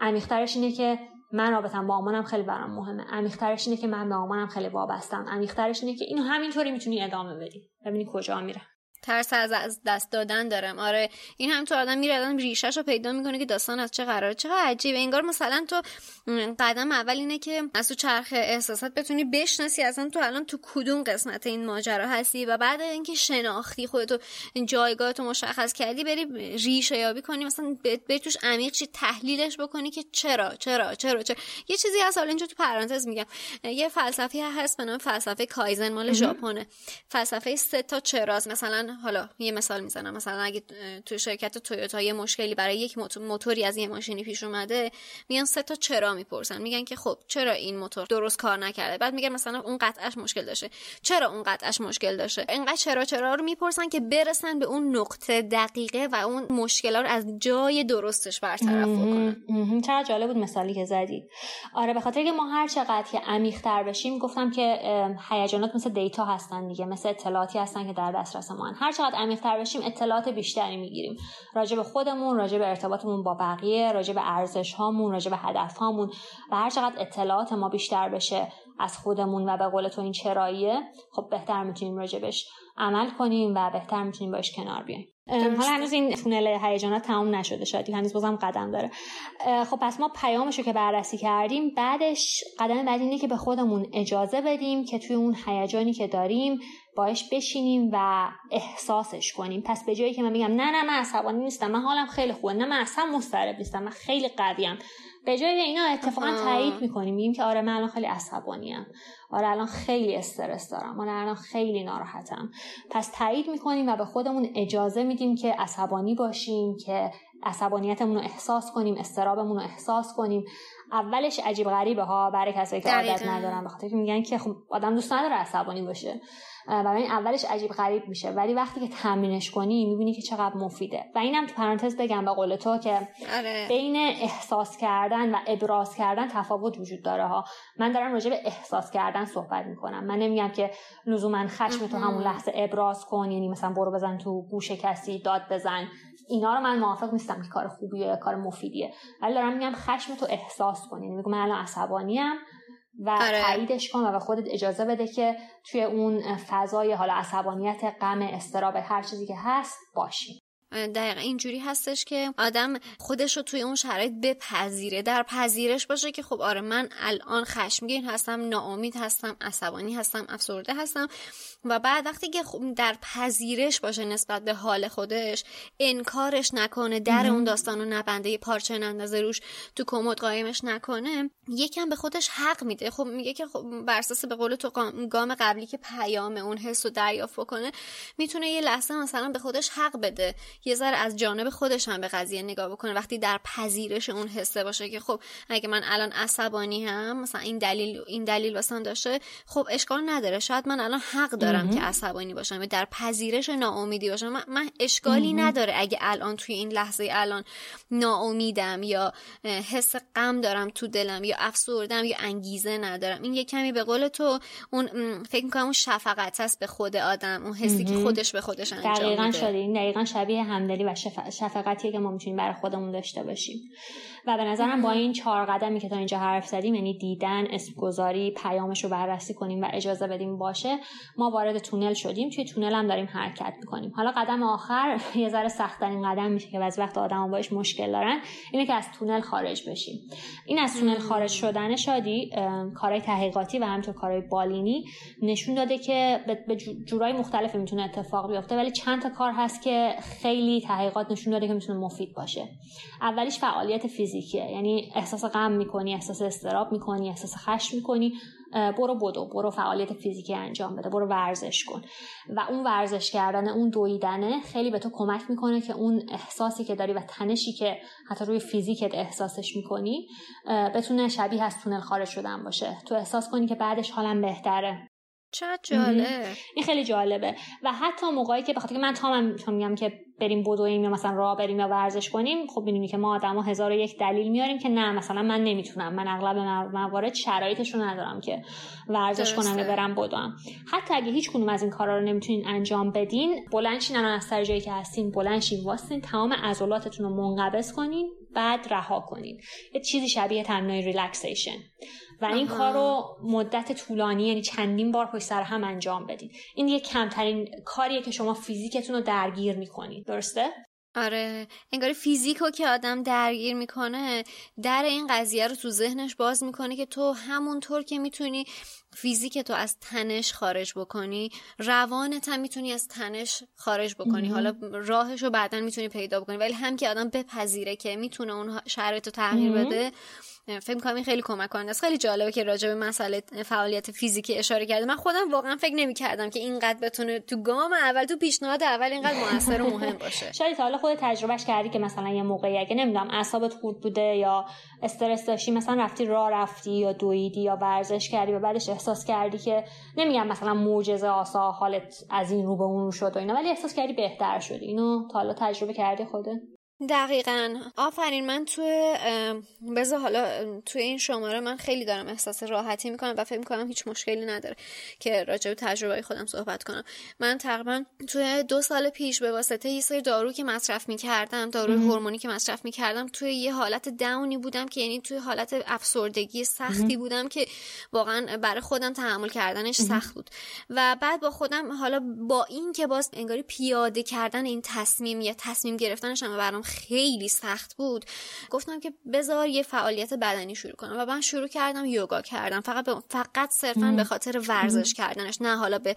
B: عمیقترش اینه که من رابطم با آمانم خیلی برام مهمه. عمیقترش اینه که من به آمانم خیلی وابستم. عمیقترش اینه که اینو همینطوری می‌تونی ادامه بدی. ببینی کجا میره.
A: ترس از دست دادن دارم. آره این هم تو آدم میره آدم ریشش رو پیدا می‌کنه که داستان از چه قراره. چقدر عجیبه. انگار مثلا تو قدم اول اینه که از تو چرخ احساسات بتونی بشناسی اصلا تو الان تو کدوم قسمت این ماجرا هستی و بعد اینکه شناختی خودتو جایگاه تو مشخص کردی بری ریشه یابی کنی. مثلا بری توش عمیق چی تحلیلش بکنی که چرا چرا چرا چرا. یه چیزی هست حالا اینجا تو پرانتز میگم. یه فلسفی هست به نام فلسفه کایزن مال ژاپنه. فلسفه سه تا چراست مثلا حالا یه مثال می‌زنم. مثلا اگه تو شرکت تویوتا یه مشکلی برای یک موتوری از یه ماشینی پیش اومده میان سه تا چرا می‌پرسن. میگن که خب چرا این موتور درست کار نکرده؟ بعد میگن مثلا اون قطعش مشکل داشته. چرا اون قطعش مشکل داشته؟ اینقدر چرا چرا رو می‌پرسن که برسن به اون نقطه دقیقه و اون مشکل رو از جای درستش برطرف بکنن.
B: چرا جالب بود مثالی که زدی. آره به خاطر که ما هر چقدر که عمیق بشیم گفتم که هیجانات مثل دیتا هستن دیگه مثل اطلاعاتی هستن که در دسترس ما هر چقدر عمیقتر بشیم اطلاعات بیشتری می‌گیریم. راجع به خودمون راجع به ارتباطمون با بقیه راجع به ارزش هامون راجع به هدف هامون و هر چقدر اطلاعات ما بیشتر بشه از خودمون و به قول تو این چراییه خب بهتر می‌تونیم راجبش عمل کنیم و بهتر می‌تونیم باش کنار بیایم. حالا هنوز این تونل هیجانات تمام نشده شاید هنوز بازم قدم داره. خب پس ما پیامش رو که بررسی کردیم بعدش قدم بعد اینه که به خودمون اجازه بدیم که توی اون هیجانی که داریم باش بشینیم و احساسش کنیم. پس به جایی که من میگم نه نه من عصبانی نیستم من حالم خیلی خوبه نه من اصلا مضطرب نیستم من خیلی قویم. به جای اینا اتفاقا تایید می‌کنیم میگیم که آره من الان خیلی عصبانیم. آره الان خیلی استرس دارم. آره الان خیلی ناراحتم. پس تایید می‌کنیم و به خودمون اجازه میدیم که عصبانی باشیم که عصبانیتمون رو احساس کنیم استرابمون رو احساس کنیم. اولش عجیب غریبه ها برای کسایی که عادت ندارن بخاطر که میگن که خب آدم دوست نداره عصبانی باشه. و این اولش عجیب غریب میشه. ولی وقتی که تمرینش کنی می‌بینی که چقدر مفیده. و اینم تو پرانتز بگم به قول تو که آره. بین احساس کردن و ابراز کردن تفاوت وجود داره ها. من دارم راجع به احساس کردن صحبت می‌کنم. من نمیگم که لزوما خشم تو همون لحظه ابراز کن یعنی مثلا برو بزن تو گوش کسی داد بزن. اینا رو من موافق نیستم که کار خوبیه یا کار مفیدیه. ولی دارم میگم خشم تو احساس کنی یعنی میگم من الان عصبانیم. و آره. تاییدش کن و خودت اجازه بده که توی اون فضای حالا عصبانیت غم استراب هر چیزی که هست باشی
A: دقیقا اینجوری هستش که آدم خودش رو توی اون شرایط بپذیره در پذیرش باشه که خب آره من الان خشمگین هستم ناامید هستم عصبانی هستم افسرده هستم و بعد وقتی که در پذیرش باشه نسبت به حال خودش انکارش نکنه در اون داستان و نبنده یه پارچه نندازه روش تو کمد قایمش نکنه یکم به خودش حق میده. خب میگه که خب بر به قول تو گام قبلی که پیام اون حس رو دریافت کنه می‌تونه یه لحظه مثلا به خودش حق بده. یه ذره از جانب خودش هم به قضیه نگاه بکنه. وقتی در پذیرش اون حسه باشه که خب اگه من الان عصبانی هم مثلا این دلیل این دلیل واسه داشته خب اشکال نداره. شاید من الان حق دارم. که عصبانی باشم در پذیرش ناامیدی باشم. من, من اشکالی نداره اگه الان توی این لحظه الان ناامیدم یا حس غم دارم تو دلم یا افسردم یا انگیزه ندارم. این یه کمی به قول تو اون فکر می‌کنم اون شفقت هست به خود آدم اون حسی که خودش به خودش انجام
B: دقیقا شده. این دقیقا شبیه همدلی و شفقتیه که ما می‌تونیم برای خودمون داشته باشیم. و به نظرم با این چهار قدمی که تا اینجا حرف زدیم یعنی دیدن اسم گذاری پیامش رو بررسی کنیم و اجازه بدیم باشه ما وارد تونل شدیم توی تونل هم داریم حرکت می‌کنیم. حالا قدم آخر یه ذره سختترین قدم میشه که بعضی وقت آدم باش مشکل دارن اینه که از تونل خارج بشیم. این از تونل خارج شدن شادی کارهای تحقیقاتی و همینطور کارهای بالینی نشون داده که به جورای مختلفی می‌تونه اتفاق بیفته ولی چند تا کار هست که خیلی تحقیقات نشون داده که می‌تونه مفید باشه. اولیش فعالیت فیزیکیه یعنی احساس غم می‌کنی احساس استراب می‌کنی احساس خشم می‌کنی. برو بدو برو فعالیت فیزیکی انجام بده برو ورزش کن. و اون ورزش کردن اون دویدنه خیلی به تو کمک می‌کنه که اون احساسی که داری و تنشی که حتی روی فیزیکت احساسش می‌کنی بتونه شبیه از تونل خارج شدن باشه. تو احساس کنی که بعدش حالم بهتره.
A: چقدر جالب.
B: این خیلی جالبه. و حتی موقعی که بخاطر که من تا من میگم که بریم بدویم یا مثلا راه بریم یا ورزش کنیم خب می‌دونی که ما آدما هزار و یک دلیل میاریم که نه مثلا من نمی‌تونم. من اغلب موارد شرایطش رو ندارم که ورزش کنم یا برم بدوم. حتی اگه هیچ کنوم از این کارا رو نمی‌تونین انجام بدین بلند شین از سر جایی که هستین بلند شین واسین تمام عضلاتتون رو منقبض کنین. بعد رها کنین. یه چیزی شبیه تمرین relaxation. و این کار رو مدت طولانی یعنی چندین بار پشت سر هم انجام بدین. این یه کمترین کاریه که شما فیزیکتون رو درگیر می‌کنید درسته؟
A: آره. انگار فیزیکو که آدم درگیر می‌کنه در این قضیه رو تو ذهنش باز می‌کنه که تو همونطور که می‌تونی فیزیک تو از تنش خارج بکنی روانت هم می‌تونی از تنش خارج بکنی. حالا راهش رو بعدا می‌تونی پیدا بکنی. ولی هم که آدم بپذیره که می‌تونه اون شرایط رو تغییر بده فکر کنم این خیلی کمک کننده است. خیلی جالبه که راجع به مسئله فعالیت فیزیکی اشاره کرده من خودم واقعا فکر نمی‌کردم که اینقدر بتونه تو گام اول تو پیشنهاد اول اینقدر موثر و مهم باشه.
B: شاید حالا خود تجربهش کردی که مثلا یه موقعی اگه نمی‌دونم اعصابت خورد بوده یا استرس داشتی مثلا رفتی راه رفتی یا دویدی یا ورزش کردی و بعدش احساس کردی که نمیگم مثلا معجزه آسا حالت از این رو به اون رو شد و اینا ولی احساس کردی بهتر شدی. اینو تا حالا تجربه کردی خوده
A: دقیقا. آفرین من توی بذار حالا توی این شماره من خیلی دارم احساس راحتی می‌کنم و فکر می‌کنم هیچ مشکلی نداره که راجع به تجربه خودم صحبت کنم. من تقریبا توی دو سال پیش به واسطه یه سری دارو که مصرف می‌کردم داروی هورمونی که مصرف می‌کردم توی یه حالت داونی بودم که یعنی توی حالت افسردگی سختی بودم که واقعا برای خودم تحمل کردنش سخت بود. و بعد با خودم حالا با این که باز انگاری پیاده کردن این تصمیم یا تصمیم گرفتنش هم برام خیلی سخت بود. گفتم که بذار یه فعالیت بدنی شروع کنم و من شروع کردم یوگا کردم فقط فقط صرفا به خاطر ورزش کردنش. نه حالا به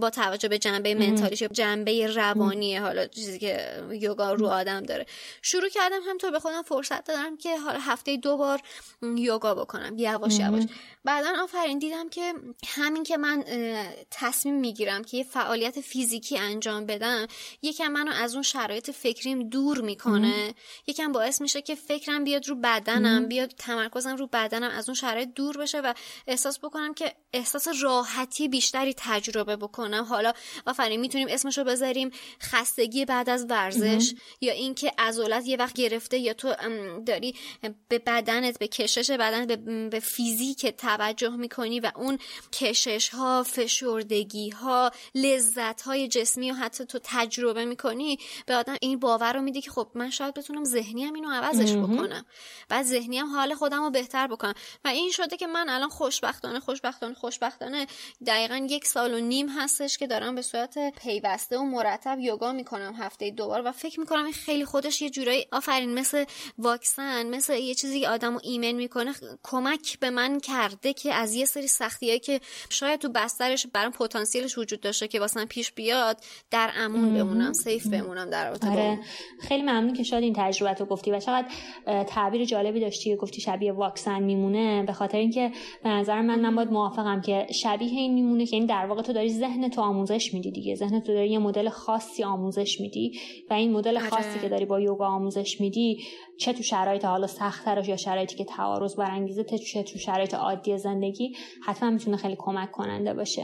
A: با توجه به جنبه منتالیش جنبه روانی حالا چیزی که یوگا رو آدم داره. شروع کردم همطور به خودم فرصت دادم که حالا هفته دو بار یوگا بکنم. یواش یواش. بعدا آفرین دیدم که همین که من تصمیم می‌گیرم که یه فعالیت فیزیکی انجام بدم یکم منو از اون شرایط فکریم دور می‌کنه. یکم باعث میشه که فکرم بیاد رو بدنم بیاد تمرکزم رو بدنم از اون شرایط دور بشه و احساس بکنم که احساس راحتی بیشتری تجربه بکنم. حالا آفرین می‌تونیم اسمشو بذاریم خستگی بعد از ورزش یا اینکه عضلات یه وقت گرفته یا تو داری به بدنت به کشش بدنت به, فیزیک توجه می‌کنی و اون کشش ها فشردگی ها لذت های جسمی و حتی تو تجربه می‌کنی به آدم این باور رو میده که خب من شاید بتونم ذهنی هم اینو عوضش بکنم بعد ذهنی هم حال خودم رو بهتر بکنم. و این شده که من الان خوشبختانه خوشبختانه خوشبختانه دقیقا یک سال و نیم هستش که دارم به صورت پیوسته و مرتب یوگا می‌کنم هفته دوبار و فکر می‌کنم این خیلی خودش یه جورایی آفرین مثل واکسن مثل یه چیزی که آدم رو ایمن می‌کنه کمک به من کرده که از یه سری سختیایی که شاید تو بسترش برام پتانسیلش وجود داشته که واسه پیش بیاد در امون بمونم سیف بمونم در رابطه آره.
B: خیلی ممنون. که شاید این تجربه رو گفتی و چقدر تعبیر جالبی داشتی گفتی شبیه واکسن میمونه. به خاطر اینکه به نظر من من باید موافقم که شبیه این میمونه که این در واقع تو داری ذهن تو آموزش میدی دیگه. ذهن تو داری یه مدل خاصی آموزش میدی و این مدل آره. خاصی که داری با یوگا آموزش میدی چه تو شرایط حالا سختترش یا شرایطی که تعارض برانگیزه چه تو شرایط عادی زندگی حتما می‌تونه خیلی کمک کننده باشه.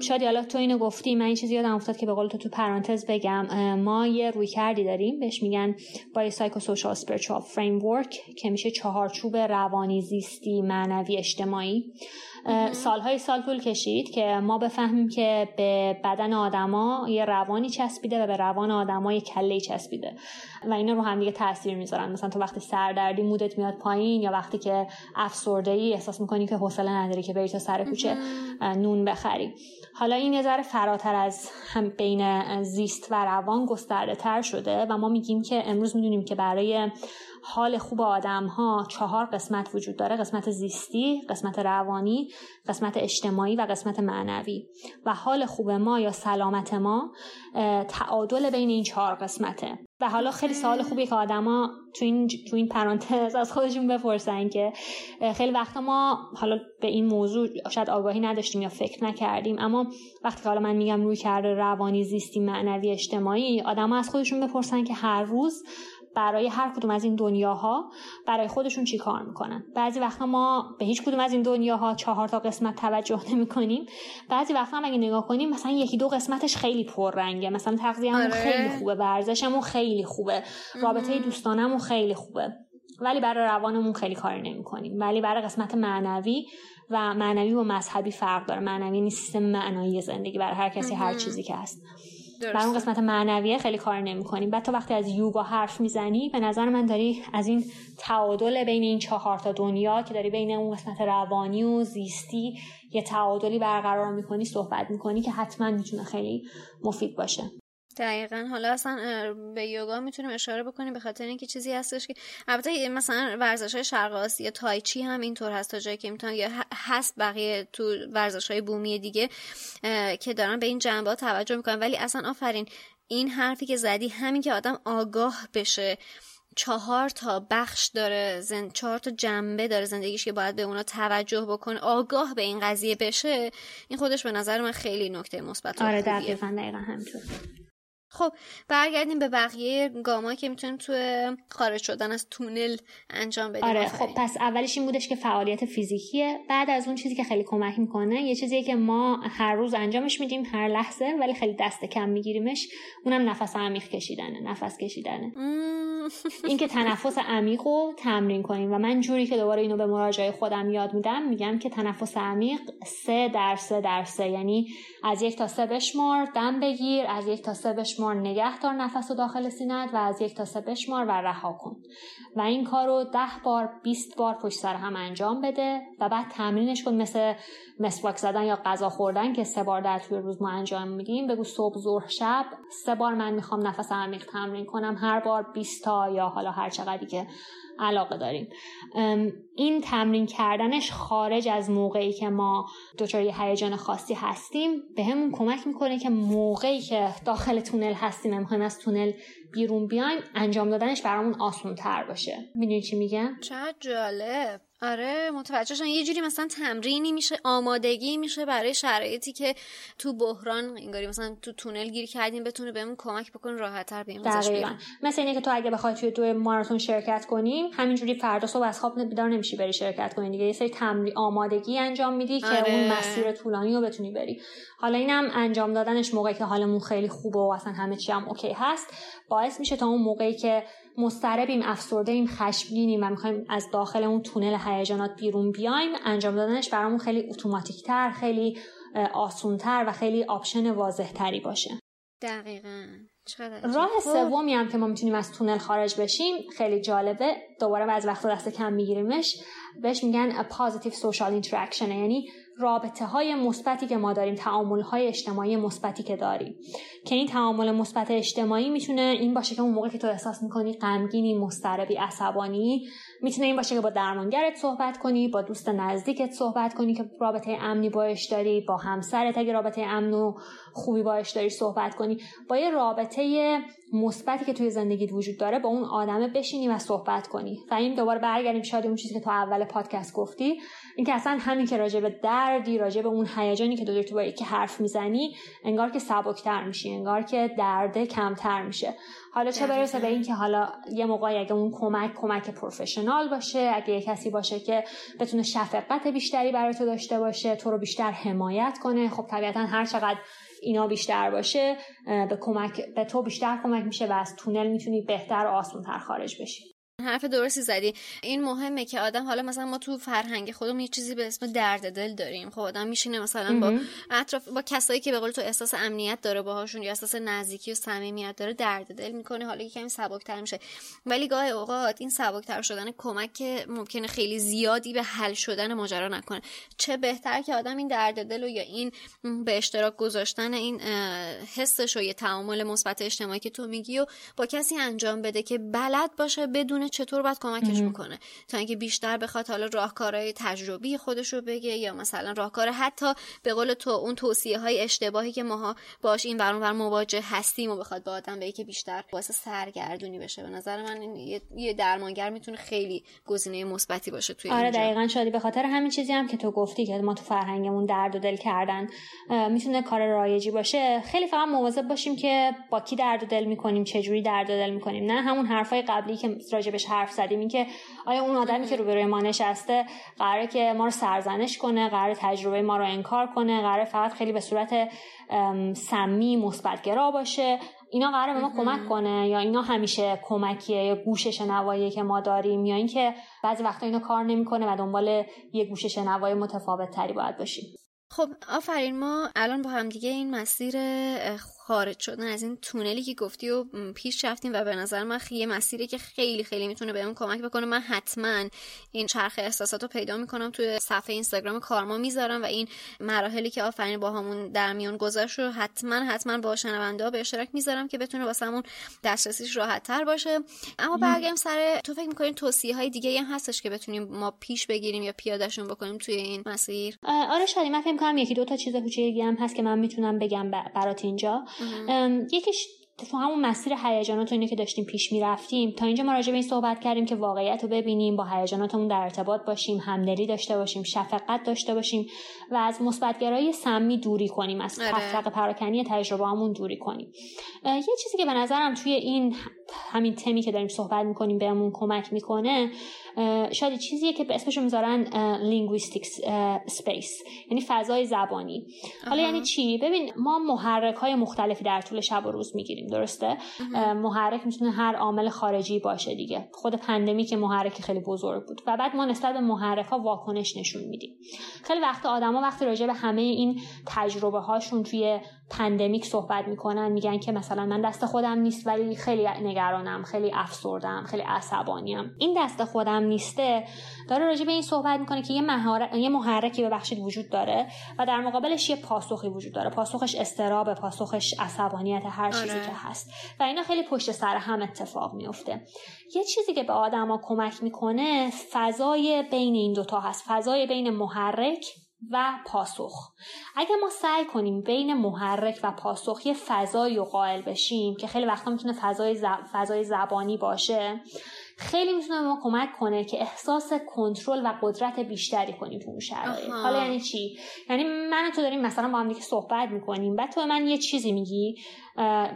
B: شاید حالا تو اینو گفتی من این چیزی یادم افتاد که به قول تو تو پرانتز بگم ما یه رویکردی داریم بهش میگن bio psycho social frame framework که میشه چهارچوب روانی زیستی معنوی اجتماعی. سالهای سال طول کشید که ما بفهمیم که به بدن آدما یه روانی چسبیده و به روان آدما یه کله چسبیده. و اینا رو هم دیگه تاثیر می‌ذارن. مثلا تو وقتی سردردی مودت میاد پایین یا وقتی که افسرده ای احساس می‌کنی که حوصله نداری که بری تا سر کوچه نون بخری. حالا این نظر فراتر از هم بین زیست و روان گسترده تر شده و ما میگیم که امروز می‌دونیم که برای حال خوب آدم ها چهار قسمت وجود داره قسمت زیستی قسمت روانی قسمت اجتماعی و قسمت معنوی. و حال خوب ما یا سلامت ما تعادل بین این چهار قسمته. و حالا خیلی سوال خوبیه که آدما تو این تو این پرانتز از خودشون بپرسن که خیلی وقتا ما حالا به این موضوع شاید آگاهی نداشتیم یا فکر نکردیم اما وقتی که حالا من میگم روی کرده روانی زیستی معنوی اجتماعی آدما از خودشون بپرسن که هر روز برای هر کدوم از این دنیاها برای خودشون چی کار می‌کنن؟ بعضی وقتا ما به هیچ کدوم از این دنیاها چهار تا قسمت توجه نمی کنیم بعضی وقتا هم اگه نگاه کنیم مثلا یکی دو قسمتش خیلی پررنگه. مثلا تغذیه‌مون آره. خیلی خوبه ورزشمون خیلی خوبه رابطه دوستانمون خیلی خوبه. ولی برای روانمون خیلی کاری نمی کنیم ولی برای قسمت معنوی و معنوی و مذهبی فرق داره. معنوی نیست معنایی زندگی. برای هر کسی هر چیزی که هست. بر اون قسمت معنویه خیلی کار نمی کنیم بعد تا وقتی از یوگا حرف می‌زنی به نظر من داری از این تعادل بین این چهار تا دنیا که داری بین اون قسمت روانی و زیستی یه تعادلی برقرار می‌کنی صحبت می‌کنی که حتما می‌تونه خیلی مفید باشه.
A: دقیقا. حالا اصلا به یوگا می‌تونیم اشاره بکنیم به خاطر اینکه چیزی هستش که البته مثلا ورزش های شرق آسیا تایچی هم اینطور هست تا جایی که می‌تونن یا هست بقیه تو ورزش های بومی دیگه که دارن به این جنبه توجه می‌کنن. ولی اصلا آفرین این حرفی که زدی همین که آدم آگاه بشه چهار تا بخش داره زن... چهار تا جنبه داره زندگیش که باید به اونا توجه بکنه آگاه به این قضیه بشه این خودش به نظر من خیلی نکته مثبت
B: آره دقیقا دقیقا همینطور.
A: خب برگردیم به بقیه گاما که می‌تونیم تو خارج شدن از تونل انجام بدیم.
B: آره خب پس اولش این بودش که فعالیت فیزیکیه. بعد از اون چیزی که خیلی کمک می‌کنه یه چیزیه که ما هر روز انجامش میدیم هر لحظه ولی خیلی دست کم میگیریمش اونم نفس عمیق کشیدنه نفس کشیدنه. اینکه تنفس عمیق رو تمرین کنیم. و من جوری که دوباره اینو به مراجعه خودم یاد میدم میگم که تنفس عمیق سه در سه در سه. یعنی از یک تا سه بشمار دم بگیر از یک تا سه بشمار نگه دار نفس و داخل سینت و از یک تا سه بشمار و رها کن. و این کار رو ده بار 20 بار پشت سر هم انجام بده و بعد تمرینش کن مثل مسواک زدن یا غذا خوردن که سه بار در طول روز ما انجام میدیم. بگو صبح ظهر شب. سه بار من می‌خوام نفس عمیق تمرین کنم. هر بار 20 تا یا حالا هر چقدری که علاقه داریم. این تمرین کردنش خارج از موقعی که ما دچار یه هیجان خاصی هستیم به همون کمک می‌کنه که موقعی که داخل تونل هستیم می‌خوایم از تونل بیرون بیایم انجام دادنش برامون آسون تر باشه. می‌دونی چی میگم؟
A: چه جالب. آره متوجه یه جوری مثلا تمرینی میشه آمادگی میشه برای شرایطی که تو بحران انگاری مثلا تو تونل گیر کردیم بتونه بهمون کمک بکنه راحت تر بیایم
B: دقیقاً. مثل اینه که تو اگه بخوای توی دو ماراتون شرکت کنیم همینجوری فردا صبح از خواب بیدار نمیشی بری شرکت کنی دیگه. یه سری تمرین آمادگی انجام میدی که آره. اون مسیر طولانی رو بتونی بری. حالا اینم انجام دادنش موقعی که حالمون خیلی خوبه و اصلا همه چی هم okay هست باعث میشه تا اون موقعی که مضطربیم افسرده ایم خشمگینیم و می‌خوایم از داخل اون تونل هیجانات بیرون بیایم. انجام دادنش برامون خیلی اتوماتیک تر خیلی آسونتر و خیلی option واضح تری باشه.
A: دقیقا.
B: راه خب. سومی هم که ما می‌تونیم از تونل خارج بشیم خیلی جالبه. دوباره از وقت دست کم میگیریمش. بهش میگن positive social interaction یعنی رابطه های مثبتی که ما داریم تعامل های اجتماعی مثبتی که داریم. که این تعامل مثبت اجتماعی می‌تونه این باشه که اون موقع که تو احساس می‌کنی غمگینی مضطربی عصبانی می‌تونه این باشه که با درمانگرت صحبت کنی با دوست نزدیکت صحبت کنی که رابطه امنی باش داری با همسرت اگه رابطه امن و خوبی باش داری صحبت کنی. با یه رابطه مثبتی که توی زندگیت وجود داره با اون آدمه بشینی و صحبت کنی و این دوباره برگردیم شاید اون چیزی که تو اول پادکست گفتی. اینکه اصلا همین که راجع به دردی راجع به اون هیجانی که تو داری تو با یکی حرف می‌زنی انگار که سبکتر میشی انگار که درده کمتر میشه. حالا چه برسه به اینکه حالا یه موقعی اگه اون کمک کمک پروفشنال باشه اگه یه کسی باشه که بتونه شفقت بیشتری برای تو داشته باشه تو رو بیشتر حمایت کنه خب طبیعتا هر چقدر اینا بیشتر باشه به کمک به تو بیشتر کمک میشه و از تونل می‌تونی بهتر و آسونتر خارج بشی.
A: حرف درستی زدی. این مهمه که آدم حالا مثلا ما تو فرهنگ خودمون یه چیزی به اسم درد دل داریم. خب آدم میشینه مثلا با اطراف با کسایی که به قول تو احساس امنیت داره باهاشون یا احساس نزدیکی و صمیمیت داره درد دل می‌کنه. حالا کمی سبکتر میشه. ولی گاه اوقات این سبکتر شدن کمک که ممکنه خیلی زیادی به حل شدن ماجرا نکنه. چه بهتر که آدم این درد دل و یا این به اشتراک گذاشتن این حسش و یه تعامل مثبت اجتماعی که تو میگی و با کسی انجام بده که بلد باشه بدون چطور باید کمکش می‌کنه تا اینکه بیشتر بخواد حالا راهکارهای تجربی خودش رو بگه یا مثلا راهکار حتی به قول تو اون توصیه های اشتباهی که ماها باش این برون بر مواجه هستیم و بخواد با آدم بگه که بیشتر واسه سرگردونی بشه. به نظر من این یه درمانگر می‌تونه خیلی گزینه مثبتی باشه توی
B: آره دقیقا. شادی به خاطر همین چیزی هم که تو گفتی که ما تو فرهنگمون درد و دل کردن می‌تونه کار رایجی باشه. خیلی فقط مواظب باشیم که با کی درد و دل می‌کنیم چه جوری درد و دل می‌کنیم. نه همون حرفای قبلی که راجبش حرف زدیم. این که آیا اون آدمی که روبروی ما نشسته قراره که ما رو سرزنش کنه قرار تجربه ما رو انکار کنه قرار فقط خیلی به صورت سمی مثبتگرا باشه؟ اینا قراره به ما کمک کنه یا اینا همیشه کمکیه یا گوش شنوایی که ما داریم یا اینکه بعضی وقتا اینا کار نمی‌کنه و دنبال یه گوش شنوایی متفاوت تری باید باشیم؟
A: خب آفرین ما الان با هم دیگه این مسیر خارج شدن از این تونلی که گفتی و پیش رفتیم و به نظر من یه مسیری که خیلی خیلی می‌تونه بهمون کمک بکنه. من حتما این چرخ احساسات رو پیدا می‌کنم توی صفحه اینستاگرام کارما می‌ذارم و این مراحلی که آفرین با همون در میون گذاشت رو حتما حتما با شنونده به اشتراک می‌ذارم که بتونه واسمون دسترسیش راحت تر باشه. اما برگردیم سر تو فکر می‌کنین توصیه های دیگه هم هستش که بتونیم ما پیش بگیریم یا پیادهشون بکنیم توی این مسیر؟
B: آره شادی من فکر کنم یکی دو تا چیز کوچیکی هم هست که من می‌تونم بگم برات اینجا. یکیش تو همون مسیر هیجانات اینه که داشتیم پیش می‌رفتیم تا اینجا ما راجع به این صحبت کردیم که واقعیت رو ببینیم با هیجاناتمون در ارتباط باشیم همدلی داشته باشیم شفقت داشته باشیم و از مثبتگرایی سمی دوری کنیم از
A: آره.
B: تفرق پراکنی تجربه همون دوری کنیم یه چیزی که به نظرم توی این همین تمی که داریم صحبت می‌کنیم بهمون کمک می‌کنه شاید چیزیه که به اسمشو می‌ذارن linguistic space یعنی فضای زبانی. حالا یعنی چی؟ ببین ما محرک های مختلفی در طول شب و روز می‌گیریم درسته؟ محرک می‌تونه هر عامل خارجی باشه دیگه. خود pandemic که محرک خیلی بزرگ بود. و بعد ما نسبت به محرک ها واکنش نشون میدیم. خیلی وقت آدما وقتی راجع به همه این تجربه هاشون توی پندمیک صحبت می‌کنن میگن که مثلا من دست خودم نیست ولی خیلی نگرانم خیلی افسردم خیلی عصبانیم. این دست خودم نیسته. داره راجع به این صحبت می‌کنه که یه, مهار... یه محرکی ببخشید وجود داره و در مقابلش یه پاسخی وجود داره. پاسخش استراب پاسخش عصبانیت هر چیزی آره. که هست. و اینا خیلی پشت سر هم اتفاق میفته یه چیزی که به آدما کمک می‌کنه فضای بین این دوتا هست. فضای بین محرک و پاسخ. اگر ما سعی کنیم بین محرک و پاسخ یه فضایی رو قائل بشیم که خیلی وقتا می‌تونه فضای, فضای زبانی باشه خیلی می‌تونه ما کمک کنه که احساس کنترل و قدرت بیشتری کنیم تو اون شرایط. حالا یعنی چی؟ یعنی من تو داریم مثلا با هم دیگه صحبت می‌کنیم. بعد تو به من یه چیزی میگی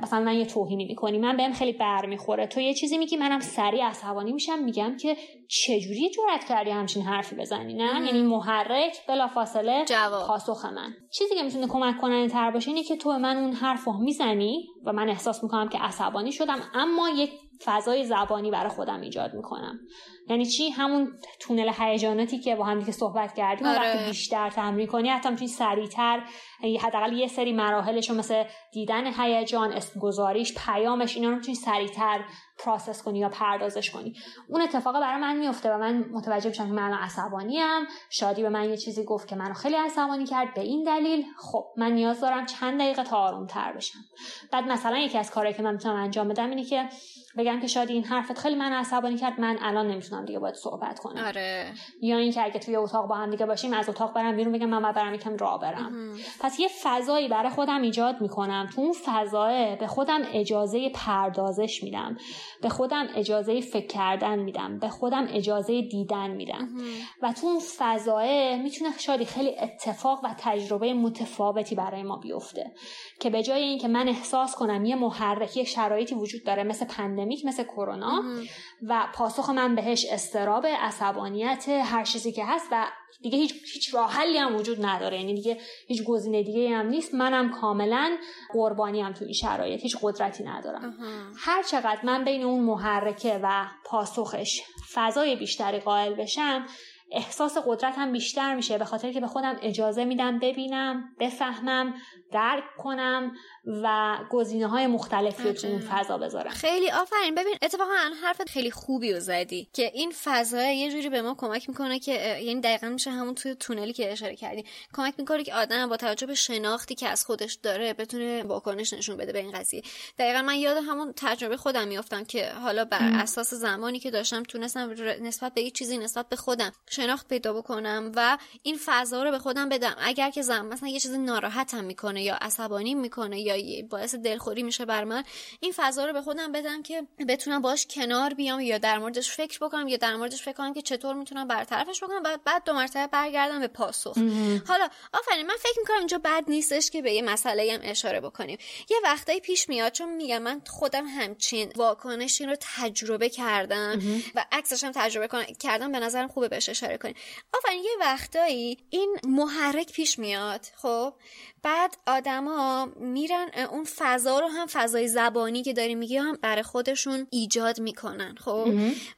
B: مثلا من یه توهینی می‌کنی من بهم خیلی بر می‌خوره تو یه چیزی میگی منم سریع عصبانی میشم. میگم که چجوری جرأت کردی همچین حرفی بزنی نه؟ یعنی محرک بلافاصله پاسخ من. چیزی که می‌تونه کمک کننده تر باشه اینه که تو به من اون حرفو می‌زنی و من احساس می‌کنم که عصبانی شدم. اما یک فضای زبانی برای خودم ایجاد می‌کنم. یعنی چی؟ همون تونل هیجاناتی که با هم دیگه صحبت کردیم آره. وقتی بیشتر تمرین کنی حتی می‌تونی سریعتر حداقل یه سری مراحلش مثل دیدن هیجان اسم گذاریش پیامش اینا رو می‌تونی سریعتر پراسس کنی یا پردازش کنی. اون اتفاق برای من میفته و من متوجه میشم که من عصبانی ام شادی به من یه چیزی گفت که منو خیلی عصبانی کرد. به این دلیل خب من نیاز دارم چند دقیقه تا آروم تر بشم. بعد مثلا یکی از کارهایی که من می‌تونم انجام بدم اینه که بگم که شادی این حرفت خیلی من عصبانی کرد. من الان نمی‌تونم دیگه باید صحبت کنم.
A: آره.
B: یا اینکه اگه توی اتاق با هم دیگه باشیم از اتاق برم بیرون بگم من برم یکم راه برم. پس یه فضایی برای خودم ایجاد می‌کنم. تو اون فضای به خودم اجازه پردازش میدم. به خودم اجازه فکر کردن میدم. به خودم اجازه دیدن میدم. و تو اون فضای می‌تونه شادی خیلی اتفاق و تجربه متفاوتی برای ما بیفته. که به جای اینکه من احساس کنم یه محرک یک شرایطی وجود داره مثل پندمیک مثل کرونا و پاسخ من بهش استراب عصبانیت هر چیزی که هست و دیگه هیچ هیچ راه حلی هم وجود نداره. یعنی دیگه هیچ گزینه دیگه هم نیست. منم کاملا قربانی هم تو این شرایط. هیچ قدرتی ندارم. هر چقدر من بین اون محرکه و پاسخش فضای بیشتری قائل بشم احساس قدرت هم بیشتر میشه. به خاطر که به خودم اجازه میدم ببینم بفهمم درک کنم و گزینه های مختلفی رو تو اون فضا بذارم.
A: خیلی آفرین. ببین اتفاقا حرفت خیلی خوبی رو زدی که این فضا یه جوری به ما کمک می‌کنه که یعنی دقیقا میشه همون توی تونلی که اشاره کردی کمک می‌کنه که آدم با توجه به شناختی که از خودش داره بتونه واکنش نشون بده به این قضیه. دقیقا من یاد همون تجربه خودم میافتم که حالا بر اساس زمانی که داشتم تونستم نسبت به یه چیزی نسبت به خودم شناخت پیدا بکنم و این فضا رو به خودم بدم. اگر که زم مثلا یه چیزی ناراحتم می‌کنه یا عصبانی می‌کنه یا باعث دلخوری میشه بر من. این فضا رو به خودم بدم که بتونم باش کنار بیام یا در موردش فکر بکنم یا در موردش فکر کنم که چطور می‌تونم برطرفش بکنم. بعد بعد دو مرتبه برگردم به پاسخ. حالا آفرین من فکر می‌کنم اینجا بد نیستش که به یه مسئله هم اشاره بکنیم. یه وقتایی پیش میاد چون میگم من خودم همچین واکنشی رو تجربه کردم و عکسش هم تجربه کردم به نظرم خوبه بهش اشاره کنیم. آفرین یه وقتایی این محرک پیش میاد خب؟ بعد آدما میرن اون فضا رو هم فضای زبانی که داری میگی هم برای خودشون ایجاد می‌کنن خب؟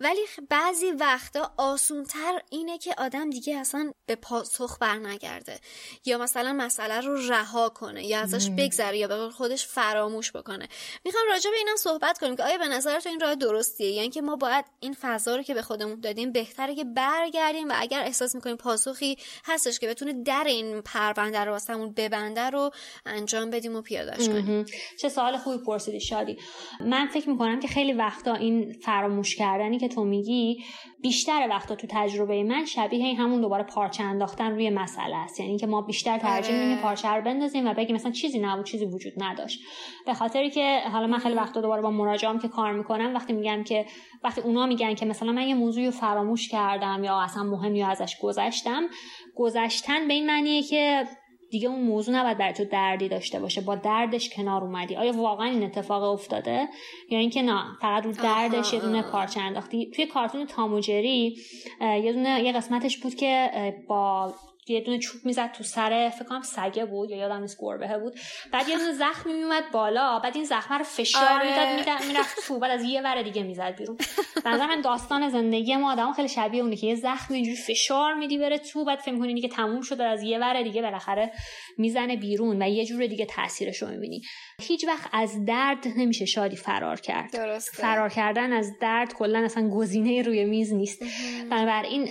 A: ولی بعضی وقتا آسونتر اینه که آدم دیگه اصلا به پاسخ برنگرده. یا مثلا مسئله رو رها کنه یا ازش بگذره یا به خودش فراموش بکنه. می‌خوام راجع به اینم صحبت کنیم که آیا به نظر تو این راه درستیه؟ یعنی که ما باید این فضا رو که به خودمون دادیم بهتره که برگردیم و اگر احساس می‌کنیم پاسخی هستش که بتونه در این پرونده رو واسمون ببند آینده رو انجام بدیم و پیادش کنیم.
B: چه سوال خوبی پرسیدی شادی. من فکر می‌کنم که خیلی وقتا این فراموش کردنی که تو میگی بیشتر وقتا تو تجربه من شبیه همون دوباره پارچه انداختن روی مسئله است. یعنی که ما بیشتر ترجیح میدیم آره. پارچه رو بندازیم و بگیم مثلا چیزی نبود چیزی وجود نداشت. به خاطری که حالا من خیلی وقتا دوباره با مراجعام که کار می‌کنم وقتی میگم که وقتی اونا میگن که مثلا من یه موضوعی رو فراموش کردم یا اصلا مهم یا ازش گذشتم گذشتن به این معنیه که دیگه اون موضوع نباید برای تو دردی داشته باشه. با دردش کنار اومدی. آیا واقعا این اتفاق افتاده؟ یا اینکه نه فقط رو دردش یه دونه پارچه انداختی. توی کارتون تاموجری یه دونه یه قسمتش بود که با یه دونه چوب می‌زد تو سر فکر کنم سگه بود یا یادم نیست گربه بود. بعد یه دونه زخم میومد بالا بعد این زخم رو فشار آره. می‌داد می‌رفت تو بعد از یه ور دیگه می‌زد بیرون. به من داستان زندگی ما آدم خیلی شبیه اونه که یه زخم اینجوری فشار میدی بره تو بعد فکر کنی که تموم شده از یه ور دیگه بالاخره می‌زنه بیرون و یه جور دیگه تاثیرش رو می‌بینی. هیچ وقت از درد نمیشه شادی فرار کرد.
A: درسته.
B: فرار کردن از درد کلا اصلا گزینه روی میز نیست. بنابراین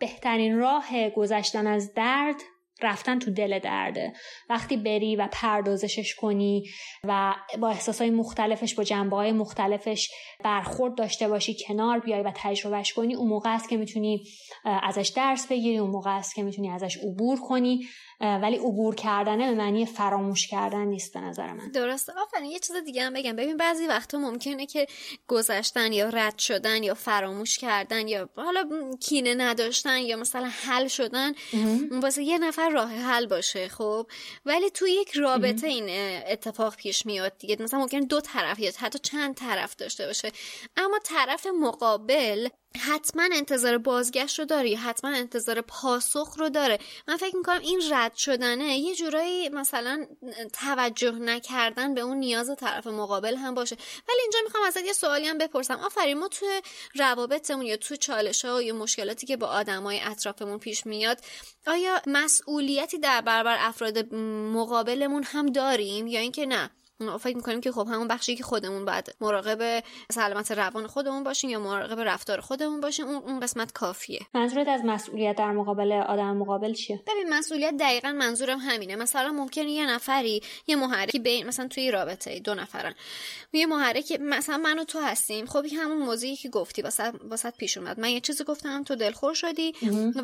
B: بهترین راه گذشتن از درد رفتن تو دل درده. وقتی بری و پردازشش کنی و با احساسای مختلفش با جنبه های مختلفش برخورد داشته باشی کنار بیای و تجربهش کنی اون موقع است که می‌تونی ازش درس بگیری اون موقع است که می‌تونی ازش عبور کنی. ولی عبور کردنه به معنی فراموش کردن نیست به نظر من.
A: درسته. آفرین یه چیز دیگه هم بگم. ببین بعضی وقتا ممکنه که گذشتن یا رد شدن یا فراموش کردن یا حالا کینه نداشتن یا مثلا حل شدن واسه یه نفر راه حل باشه خب؟ ولی تو یک رابطه این اتفاق پیش میاد دیگه. مثلا ممکن دو طرف یا حتی چند طرف داشته باشه. اما طرف مقابل حتما انتظار بازگشت رو داره یا حتما انتظار پاسخ رو داره. من فکر می‌کنم این رد شدنه یه جورایی مثلا توجه نکردن به اون نیاز طرف مقابل هم باشه. ولی اینجا می‌خوام ازت یه سوالی هم بپرسم. آفرین ما توی روابطمون یا تو چالش ها یا مشکلاتی که با آدمای اطرافمون پیش میاد آیا مسئولیتی در برابر افراد مقابلمون هم داریم یا اینکه نه؟ فکر می‌کنیم که خب همون بخشی که خودمون بعد مراقب سلامت روان خودمون باشیم یا مراقب رفتار خودمون باشیم اون اون قسمت کافیه.
B: منظورت از مسئولیت در مقابل آدم مقابل چیه؟
A: ببین مسئولیت دقیقا منظورم همینه. مثلا ممکنه یه نفری یه محرکی بین مثلا توی رابطه دو نفرن. یه محرک مثلا من و تو هستیم. خب همون موضوعی که گفتی واسه پیش اومد. من یه چیزی گفتم تو دلخور شدی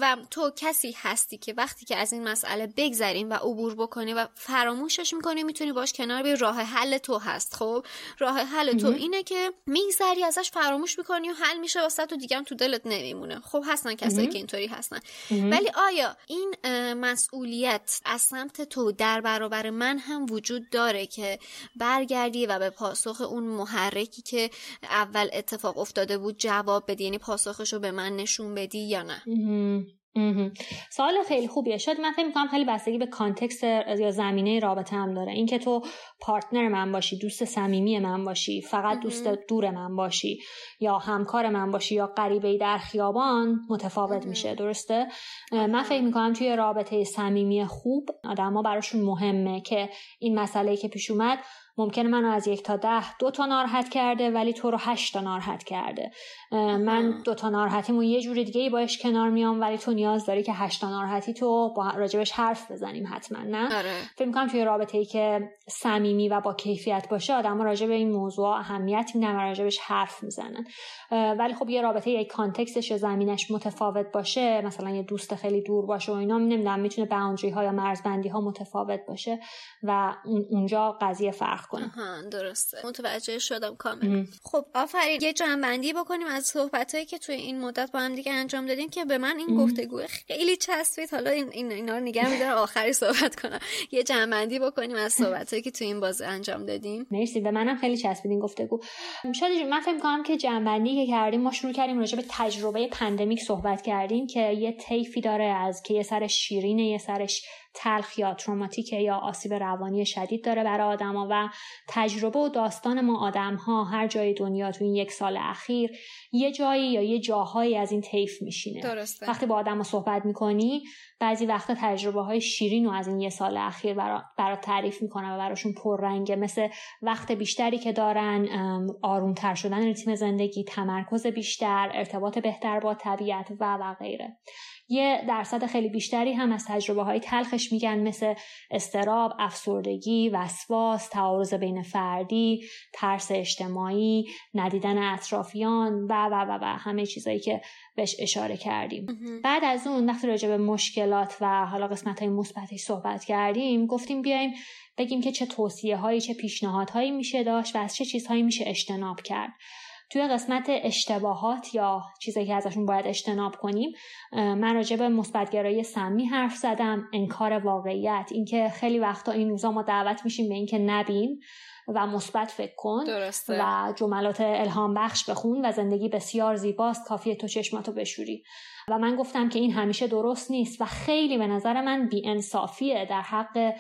A: و تو کسی هستی که وقتی که از این مسئله بگذریم و عبور بکنی و فراموشش می‌کنی می‌تونی باش کنار بی راه حل تو هست خب؟ راه حل تو اینه که میگذری ازش فراموش می‌کنی و حل میشه واسه تو دیگه تو دلت نمیمونه. خب هستن کسایی که اینطوری هستن. ولی آیا این مسئولیت از سمت تو در برابر من هم وجود داره که برگردی و به پاسخ اون محرکی که اول اتفاق افتاده بود جواب بدی؟ یعنی پاسخش رو به من نشون بدی یا نه؟
B: سوال خیلی خوبیه. شاید من فکر می‌کنم خیلی بستگی به context یا زمینه رابطه هم داره. اینکه تو partner من باشی دوست صمیمی من باشی فقط دوست دور من باشی یا همکار من باشی یا غریبه در خیابان متفاوت میشه. درسته؟ من فکر می‌کنم توی رابطه صمیمی خوب آدما براشون مهمه که این مسئله که پیش اومد ممکنه منو از یک تا ده دو تا ناراحت کرده ولی تو رو هشت تا ناراحت کرده. من دو تا ناراحتیمو یه جور دیگه ای باش کنار میام ولی تو نیاز داری که هشت تا ناراحتی تو با راجبش حرف بزنیم حتما نه؟
A: آره.
B: فکر می‌کنم توی رابطه ای که صمیمی و با کیفیت باشه آدم راجب این موضوع اهمیت میدن و راجبش حرف می‌زنن. ولی خب یه رابطه یک کانتکستش یا زمینش متفاوت باشه مثلا یه دوست خیلی دور باشه و اینا نمی‌دونم می‌تونه باوندری ها یا مرزبندی ها متفاوت باشه و اونجا قضیه فرق کنه
A: درسته. متوجه شدم کامل. خب آفرین. یه جنبندی بکنیم از صحبت که توی این مدت با هم دیگه انجام دادیم که به من این گفتگو خیلی چسبید. حالا این این اینا رو نگه میدارم آخری صحبت کنم. یه جنبندی بکنیم از صحبت که توی این باز انجام دادیم
B: مرسی. به منم خیلی چسبید این گفتگو. شاید من فکر کنم که جنبندی که کردیم ما شروع کردیم راجع به تجربه پندمیک صحبت کردیم که یه طیفی داره از که یه سرش شیرینه یه سرش تلخ یا تروماتیک یا آسیب روانی شدید داره برای آدما و تجربه و داستان ما آدم ها هر جای دنیا تو این یک سال اخیر یه جایی یا یه جاهایی از این طیف میشینه.
A: درسته.
B: وقتی با آدم صحبت می‌کنی بعضی وقتا تجربه های شیرین و از این یه سال اخیر برا, برا تعریف می‌کنن و براشون پررنگه. مثل وقت بیشتری که دارن آرومتر شدن ریتم زندگی تمرکز بیشتر ارتباط بهتر با طبیعت و و غیره. یه درصد خیلی بیشتری هم از تجربه های تلخش میگن مثل استراب افسردگی وسواس تعارض بین فردی ترس اجتماعی ندیدن اطرافیان و و و و همه چیزایی که بهش اشاره کردیم. بعد از اون وقتی راجع به مشکلات و حالا قسمت های مثبتش صحبت کردیم گفتیم بیایم بگیم که چه توصیه هایی چه پیشنهادهایی میشه داشت و از چه چیزهایی میشه اجتناب کرد. توی قسمت اشتباهات یا چیزایی که ازشون باید اجتناب کنیم من راجع به مثبتگرایی سمی حرف زدم انکار واقعیت اینکه خیلی وقتا این روزا ما دعوت میشیم به اینکه نبین و مثبت فکر کن
A: درسته.
B: و جملات الهام بخش بخون و زندگی بسیار زیباست کافیه تو چشماتو بشوری و من گفتم که این همیشه درست نیست و خیلی به نظر من بیانصافیه در حق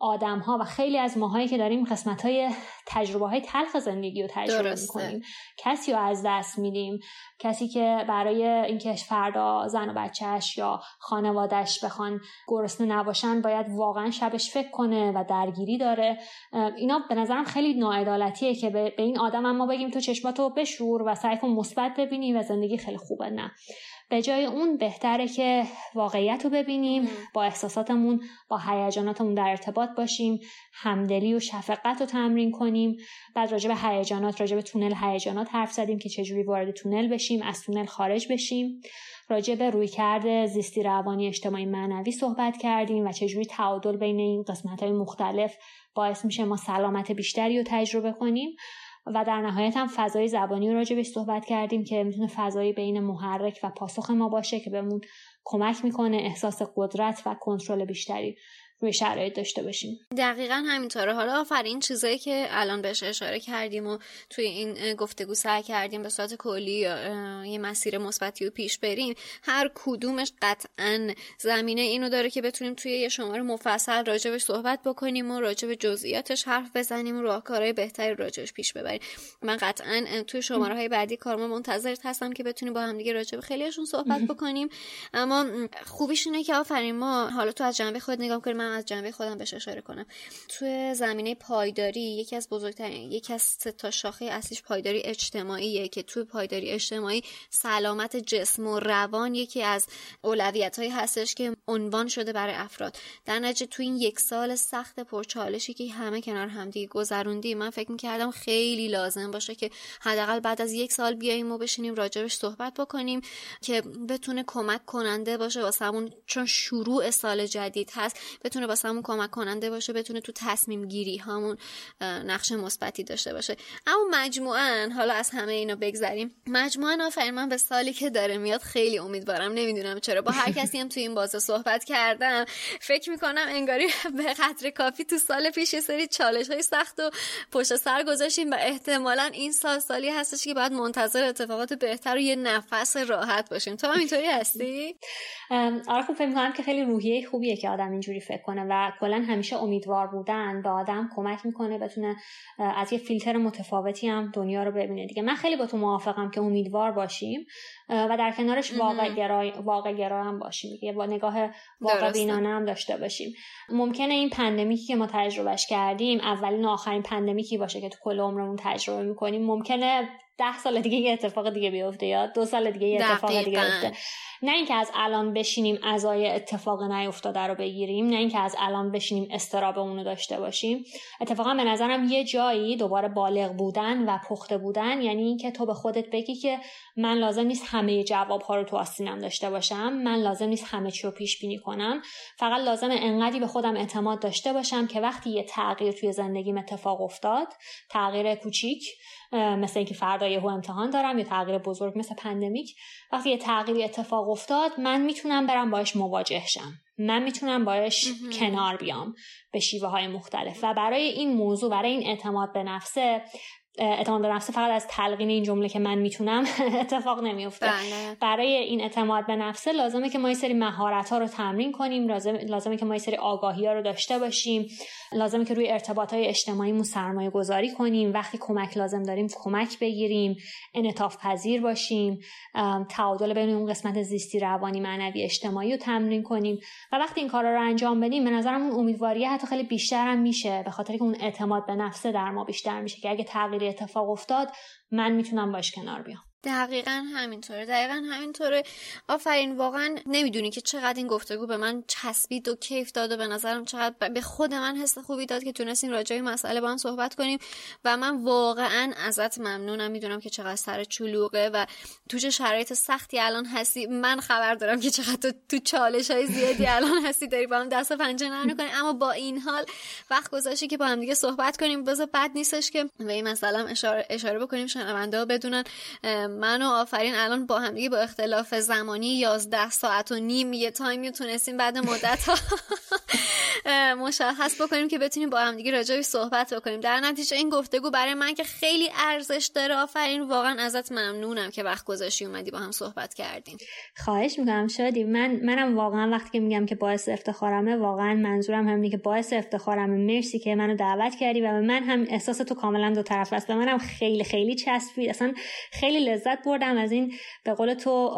B: آدم ها و خیلی از ماهایی که داریم قسمت های تجربه های تلخ زندگی رو تجربه می‌کنیم. کسی رو از دست میدیم. کسی که برای اینکه فردا زن و بچهش یا خانوادش بخوان گرسنه نباشن باید واقعا شبش فکر کنه و درگیری داره. اینا به نظرم خیلی ناعدالتیه که به این آدم اما بگیم تو چشماتو بشور و سعی کن مثبت ببینی و زندگی خیلی خوبه نه. به جای اون بهتره که واقعیت رو ببینیم با احساساتمون با هیجاناتمون در ارتباط باشیم همدلی و شفقت رو تمرین کنیم. بعد راجع به هیجانات راجع به تونل هیجانات حرف زدیم که چجوری وارد تونل بشیم از تونل خارج بشیم. راجع به روی کرده زیستی روانی اجتماعی معنوی صحبت کردیم و چجوری تعادل بین این قسمت های مختلف باعث میشه ما سلامت بیشتری رو تجربه کنیم. و در نهایت هم فضای زبانی رو راجع بهش صحبت کردیم که می‌تونه فضایی بین محرک و پاسخ ما باشه که بهمون کمک می‌کنه احساس قدرت و کنترل بیشتری. روی شرایط داشته باشیم.
A: دقیقا همینطوره. حالا آفرین چیزایی که الان بهش اشاره کردیم و توی این گفتگو سعی کردیم به صورت کلی یه مسیر مثبتی و پیش بریم هر کدومش قطعا زمینه اینو داره که بتونیم توی یه شماره مفصل راجبش صحبت بکنیم و راجب جزئیاتش حرف بزنیم و راهکارهای بهتری راجبش پیش ببریم. من قطعا توی شماره های بعدی کارما منتظرت هستم که بتونیم با هم دیگه راجب خیلیشون صحبت بکنیم. اما خوبیش اینه که آفرین ما حالا تو از جنبه خود نگاه کنیم از جنبه خودم بهش اشاره کنم. توی زمینه پایداری یکی از بزرگترین یکی از تا شاخه اصلیش پایداری اجتماعیه که توی پایداری اجتماعی سلامت جسم و روان یکی از اولویت هایی هستش که عنوان شده برای افراد. در نتیجه توی این یک سال سخت پرچالشی که همه کنار همدیگه گذروندی من فکر می‌کردم خیلی لازم باشه که حداقل بعد از یک سال بیاییم و بشینیم راجبش صحبت بکنیم که بتونه کمک کننده باشه واسمون چون شروع سال جدید هست بتونه واسمون کمک کننده باشه بتونه تو تصمیم گیری هامون نقش مثبتی داشته باشه. اما مجموعا حالا از همه اینا بگذریم. مجموعا آفرین من به سالی که داره میاد خیلی امیدوارم. نمی‌دونم چرا. با هر کسی هم تو این بازه صحبت کردم. فکر می‌کنم انگاری به قدر کافی تو سال پیش یه سری چالش های سخت و پشت سر گذاشتیم و احتمالا این سال سالی هستش که باید منتظر اتفاقات بهتر و یه نفس راحت باشیم. تو هم اینطوری هستی؟
B: آره خوب فکر که خیلی روحیه خوبیه که آدم اینجوری فکر کنه و کلا همیشه امیدوار بودن به آدم کمک می‌کنه بتونه از یه فیلتر متفاوتی هم دنیا رو ببینه. دیگه من خیلی با تو موافقم که امیدوار باشیم و در کنارش واقع گرای واقع گرا هم باشیم. دیگه با نگاه واقع بینانه هم داشته باشیم. ممکنه این pandemic ی که ما تجربهش کردیم اولین و آخرین pandemic ی باشه که تو کل عمرمون تجربه می‌کنیم. ممکنه ده سال دیگه یه اتفاق دیگه بیفته یا دو سال دیگه یه اتفاق دیگه بیفته. نه اینکه از الان بشینیم ازای اتفاق نیفتاده رو بگیریم نه اینکه از الان بشینیم استراب اونو داشته باشیم. اتفاقا به نظرم یه جایی دوباره بالغ بودن و پخته بودن یعنی اینکه تو به خودت بگی که من لازم نیست همه جواب ها رو تو آستینم داشته باشم من لازم نیست همه چی رو پیش بینی کنم. فقط لازم انقدری به خودم اعتماد داشته باشم که وقتی یه تغییر توی زندگیم اتفاق افتاد تغییر کوچیک مثل اینکه فردا یهو امتحان دارم یا تغییر بزرگ مثل پندمیک وقتی یه تغییری اتفاق افتاد من می‌تونم برم باش مواجه شم. من می‌تونم باش کنار بیام به شیوه های مختلف. و برای این موضوع برای این اعتماد به نفسه اعتماد به نفسه فقط از تلقین این جمله که من می‌تونم اتفاق نمیفته
A: بله.
B: برای این اعتماد به نفسه لازمه که ما یه سری مهارت ها رو تمرین کنیم لازمه که ما یه سری آگاهی ها رو داشته باشیم. لازمه که روی ارتباط های اجتماعی سرمایه گذاری کنیم. وقتی کمک لازم داریم کمک بگیریم انعطاف پذیر باشیم تعادل بین اون قسمت زیستی روانی معنوی اجتماعی رو تمرین کنیم. و وقتی این کارا رو انجام بدیم به نظرم اون امیدواری حتی خیلی بیشتر هم میشه به خاطر که اون اعتماد به نفسه در ما بیشتر میشه که اگه تغییری اتفاق افتاد من می‌تونم باش کنار بیام.
A: دقیقا همینطوره. دقیقا همینطوره. آفرین واقعا نمی‌دونی که چقدر این گفتگو به من چسبید و کیف داد و به نظرم چقدر به خود من حس خوبی داد که تونستیم راجع به مسئله با هم صحبت کنیم و من واقعا ازت ممنونم. می‌دونم که چقدر سر چلوغه و تو چه شرایط سختی الان هستی. من خبر دارم که چقدر تو, چالش های زیادی الان هستی. داری با هم دست پنجه نرم کنی اما با این حال وقت گذاشتی که با هم دیگه صحبت کنیم. بذار بد نیستش که به این مسئله اشاره, اشاره بکنیم. شنونده بدونن. من و آفرین الان با هم با اختلاف زمانی 11 ساعت و نیم یه تایمی تونستیم بعد مدت ها. مشخص بکنیم که بتونیم با هم دیگه راجعش صحبت بکنیم. در نتیجه این گفتگو برای من که خیلی ارزش داره آفرین. واقعا ازت ممنونم که وقت گذاشتی اومدی با هم صحبت کردیم.
B: خواهش می‌کنم شادی. من منم واقعا وقتی که میگم که باعث افتخارمه واقعا منظورم همینه که باعث افتخارمه. مرسی که منو دعوت کردی و من هم احساس تو کاملا دو طرف است به منم خیلی خیلی چسبید. اصلا خیلی لذت بردم از این به قول تو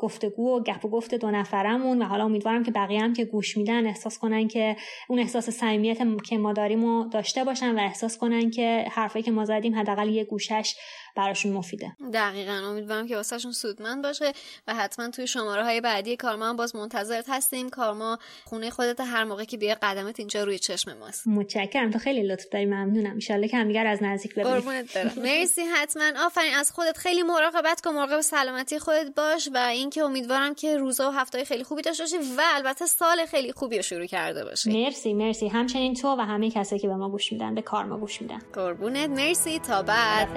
B: گفتگو و گپ و گفت دو نفرمون و حالا امیدوارم که بقیه هم که گوش میدن احساس کنن که اون احساس صمیمیت که ما داریم و داشته باشن و احساس کنن که حرفی که ما زدیم حداقل یه گوشش براشون مفیده.
A: دقیقا. امیدوارم که واسهشون سودمند باشه و حتما توی شماره های بعدی کارما هم باز منتظرت هستیم. کارما خونه خودت هر موقع که بیا قدمت اینجا روی چشم ماست.
B: متشکرم. تو خیلی لطف داری. ممنونم. ان که همدیگر از نزدیک ببینیم.
A: مرسی. حتما. آفرین. از خودت خیلی مراقبت کن. مراقب سلامتی خودت باش و اینکه امیدوارم که روزا و هفته خیلی خوبی داشته باشی و البته سال خیلی خوبی رو شروع کرده باشی.
B: مرسی مرسی. همچنین تو و همه کسایی که به ما گوش میدن به کار ما گوش میدن.
A: قربونت. مرسی. تا بعد.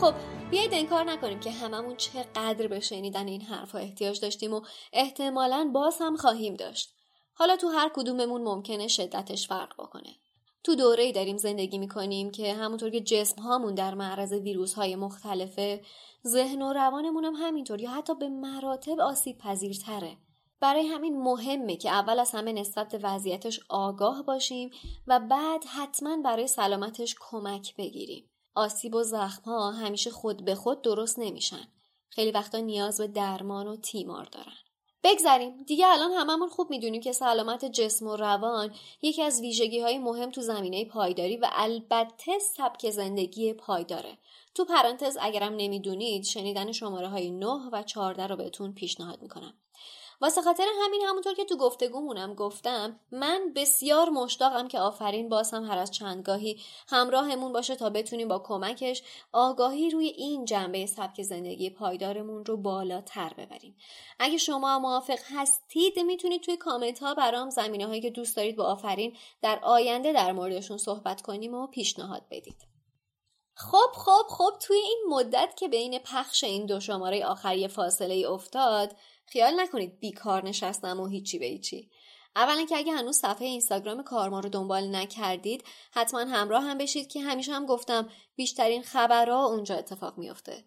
A: خب بیایید انکار نکنیم که هممون چقدر به شنیدن این حرفها احتیاج داشتیم و احتمالا باز هم خواهیم داشت. حالا تو هر کدوممون ممکنه شدتش فرق بکنه. تو دوره داریم زندگی می‌کنیم که همونطور که جسم هامون در معرض ویروس های مختلفه ذهن و روانمون هم همینطور یا حتی به مراتب آسیب پذیرتره برای همین مهمه که اول از همه نسبت به وضعیتش آگاه باشیم و بعد حتما برای سلامتش کمک بگیریم آسیب و زخم ها همیشه خود به خود درست نمیشن. خیلی وقتا نیاز به درمان و تیمار دارن. بگذریم. دیگه الان هممون خوب می‌دونیم که سلامت جسم و روان یکی از ویژگی های مهم تو زمینه پایداری و البته سبک زندگی پایداره. تو پرانتز اگرم نمی‌دونید شنیدن شماره های 9 و 14 رو بهتون پیشنهاد می‌کنم. واسه خاطر همین همونطور که تو گفتگومونم گفتم من بسیار مشتاقم که آفرین باز هم هر از چندگاهی همراهمون باشه تا بتونیم با کمکش آگاهی روی این جنبه سبک زندگی پایدارمون رو بالاتر ببریم. اگه شما موافق هستید می‌تونید توی کامنت ها برام زمینه هایی که دوست دارید با آفرین در آینده در موردشون صحبت کنیم و پیشنهاد بدید. خب خب خب توی این مدت که بین پخش این دو شماره آخری فاصله افتاد خیال نکنید بیکار نشستم و هیچی به هیچی. اولا که اگه هنوز صفحه اینستاگرام کارما رو دنبال نکردید حتما همراه هم بشید که همیشه هم گفتم بیشترین خبرها اونجا اتفاق میافته.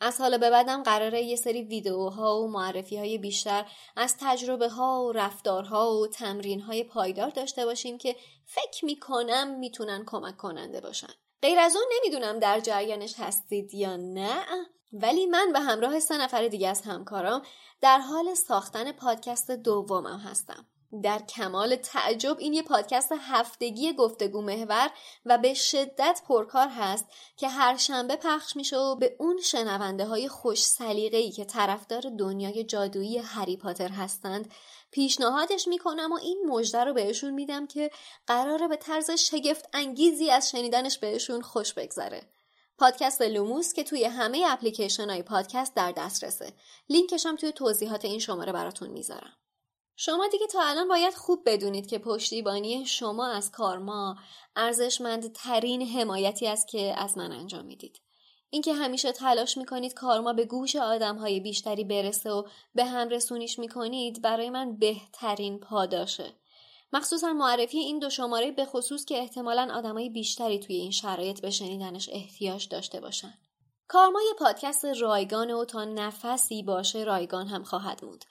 A: از حالا به بعدم قراره یه سری ویدیوها و معرفی های بیشتر از تجربه ها و رفتارها و تمرین های پایدار داشته باشیم که فکر می‌کنم می‌تونن کمک کننده باشن. غیر از اون نمی‌دونم در جریانش هستید یا نه. ولی من به همراه سه نفر دیگه از همکارام در حال ساختن پادکست دومم هستم. در کمال تعجب این یه پادکست هفتگی گفتگو محور و به شدت پرکار هست که هر شنبه پخش میشه و به اون شنونده های خوش سلیقه ای که طرفدار دنیای جادویی هری پاتر هستند پیشنهادش می‌کنم و این مژده رو بهشون میدم که قراره به طرز شگفت انگیزی از شنیدنش بهشون خوش بگذره. پادکست لوموس که توی همه اپلیکیشن های پادکست در دسترسه. لینکش هم توی توضیحات این شماره براتون می‌ذارم. شما دیگه تا الان باید خوب بدونید که پشتیبانی شما از کارما ارزشمندترین حمایتی است که از من انجام می‌دید. اینکه همیشه تلاش می‌کنید کارما به گوش آدم های بیشتری برسه و به هم رسونیش می‌کنید برای من بهترین پاداشه. مخصوصا معرفی این دو شماره به خصوص که احتمالا آدمای بیشتری توی این شرایط به شنیدنش احتیاج داشته باشن. کارما یه پادکست رایگان و تا نفسی باشه رایگان هم خواهد موند.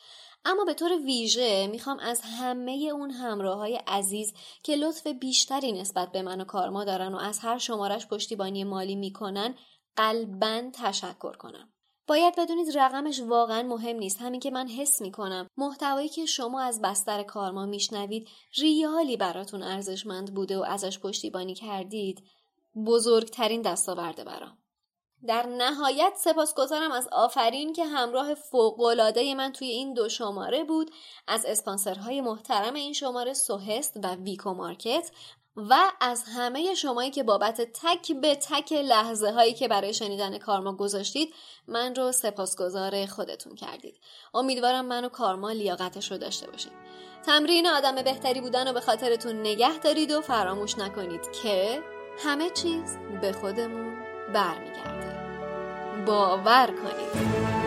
A: اما به طور ویژه می‌خوام از همه اون همراه های عزیز که لطف بیشتری نسبت به من و کارما دارن و از هر شمارش پشتیبانی مالی می‌کنن قلبا تشکر کنم. باید بدونید رقمش واقعا مهم نیست. همین که من حس می‌کنم. محتوایی که شما از بستر کارما میشنوید ریالی براتون ارزشمند بوده و ازش پشتیبانی کردید. بزرگترین دستاورده برام. در نهایت سپاسگزارم از آفرین که همراه فوقالعاده من توی این دو شماره بود. از اسپانسرهای محترم این شماره سوهست و ویکو مارکت. و از همه شمایی که بابت تک به تک لحظه هایی که برای شنیدن کارما گذاشتید من رو سپاسگزار خودتون کردید. امیدوارم منو کارما لیاقتش رو داشته باشید تمرین آدم بهتری بودن رو به خاطرتون نگه دارید و فراموش نکنید که همه چیز به خودمون برمیگرده. باور کنید.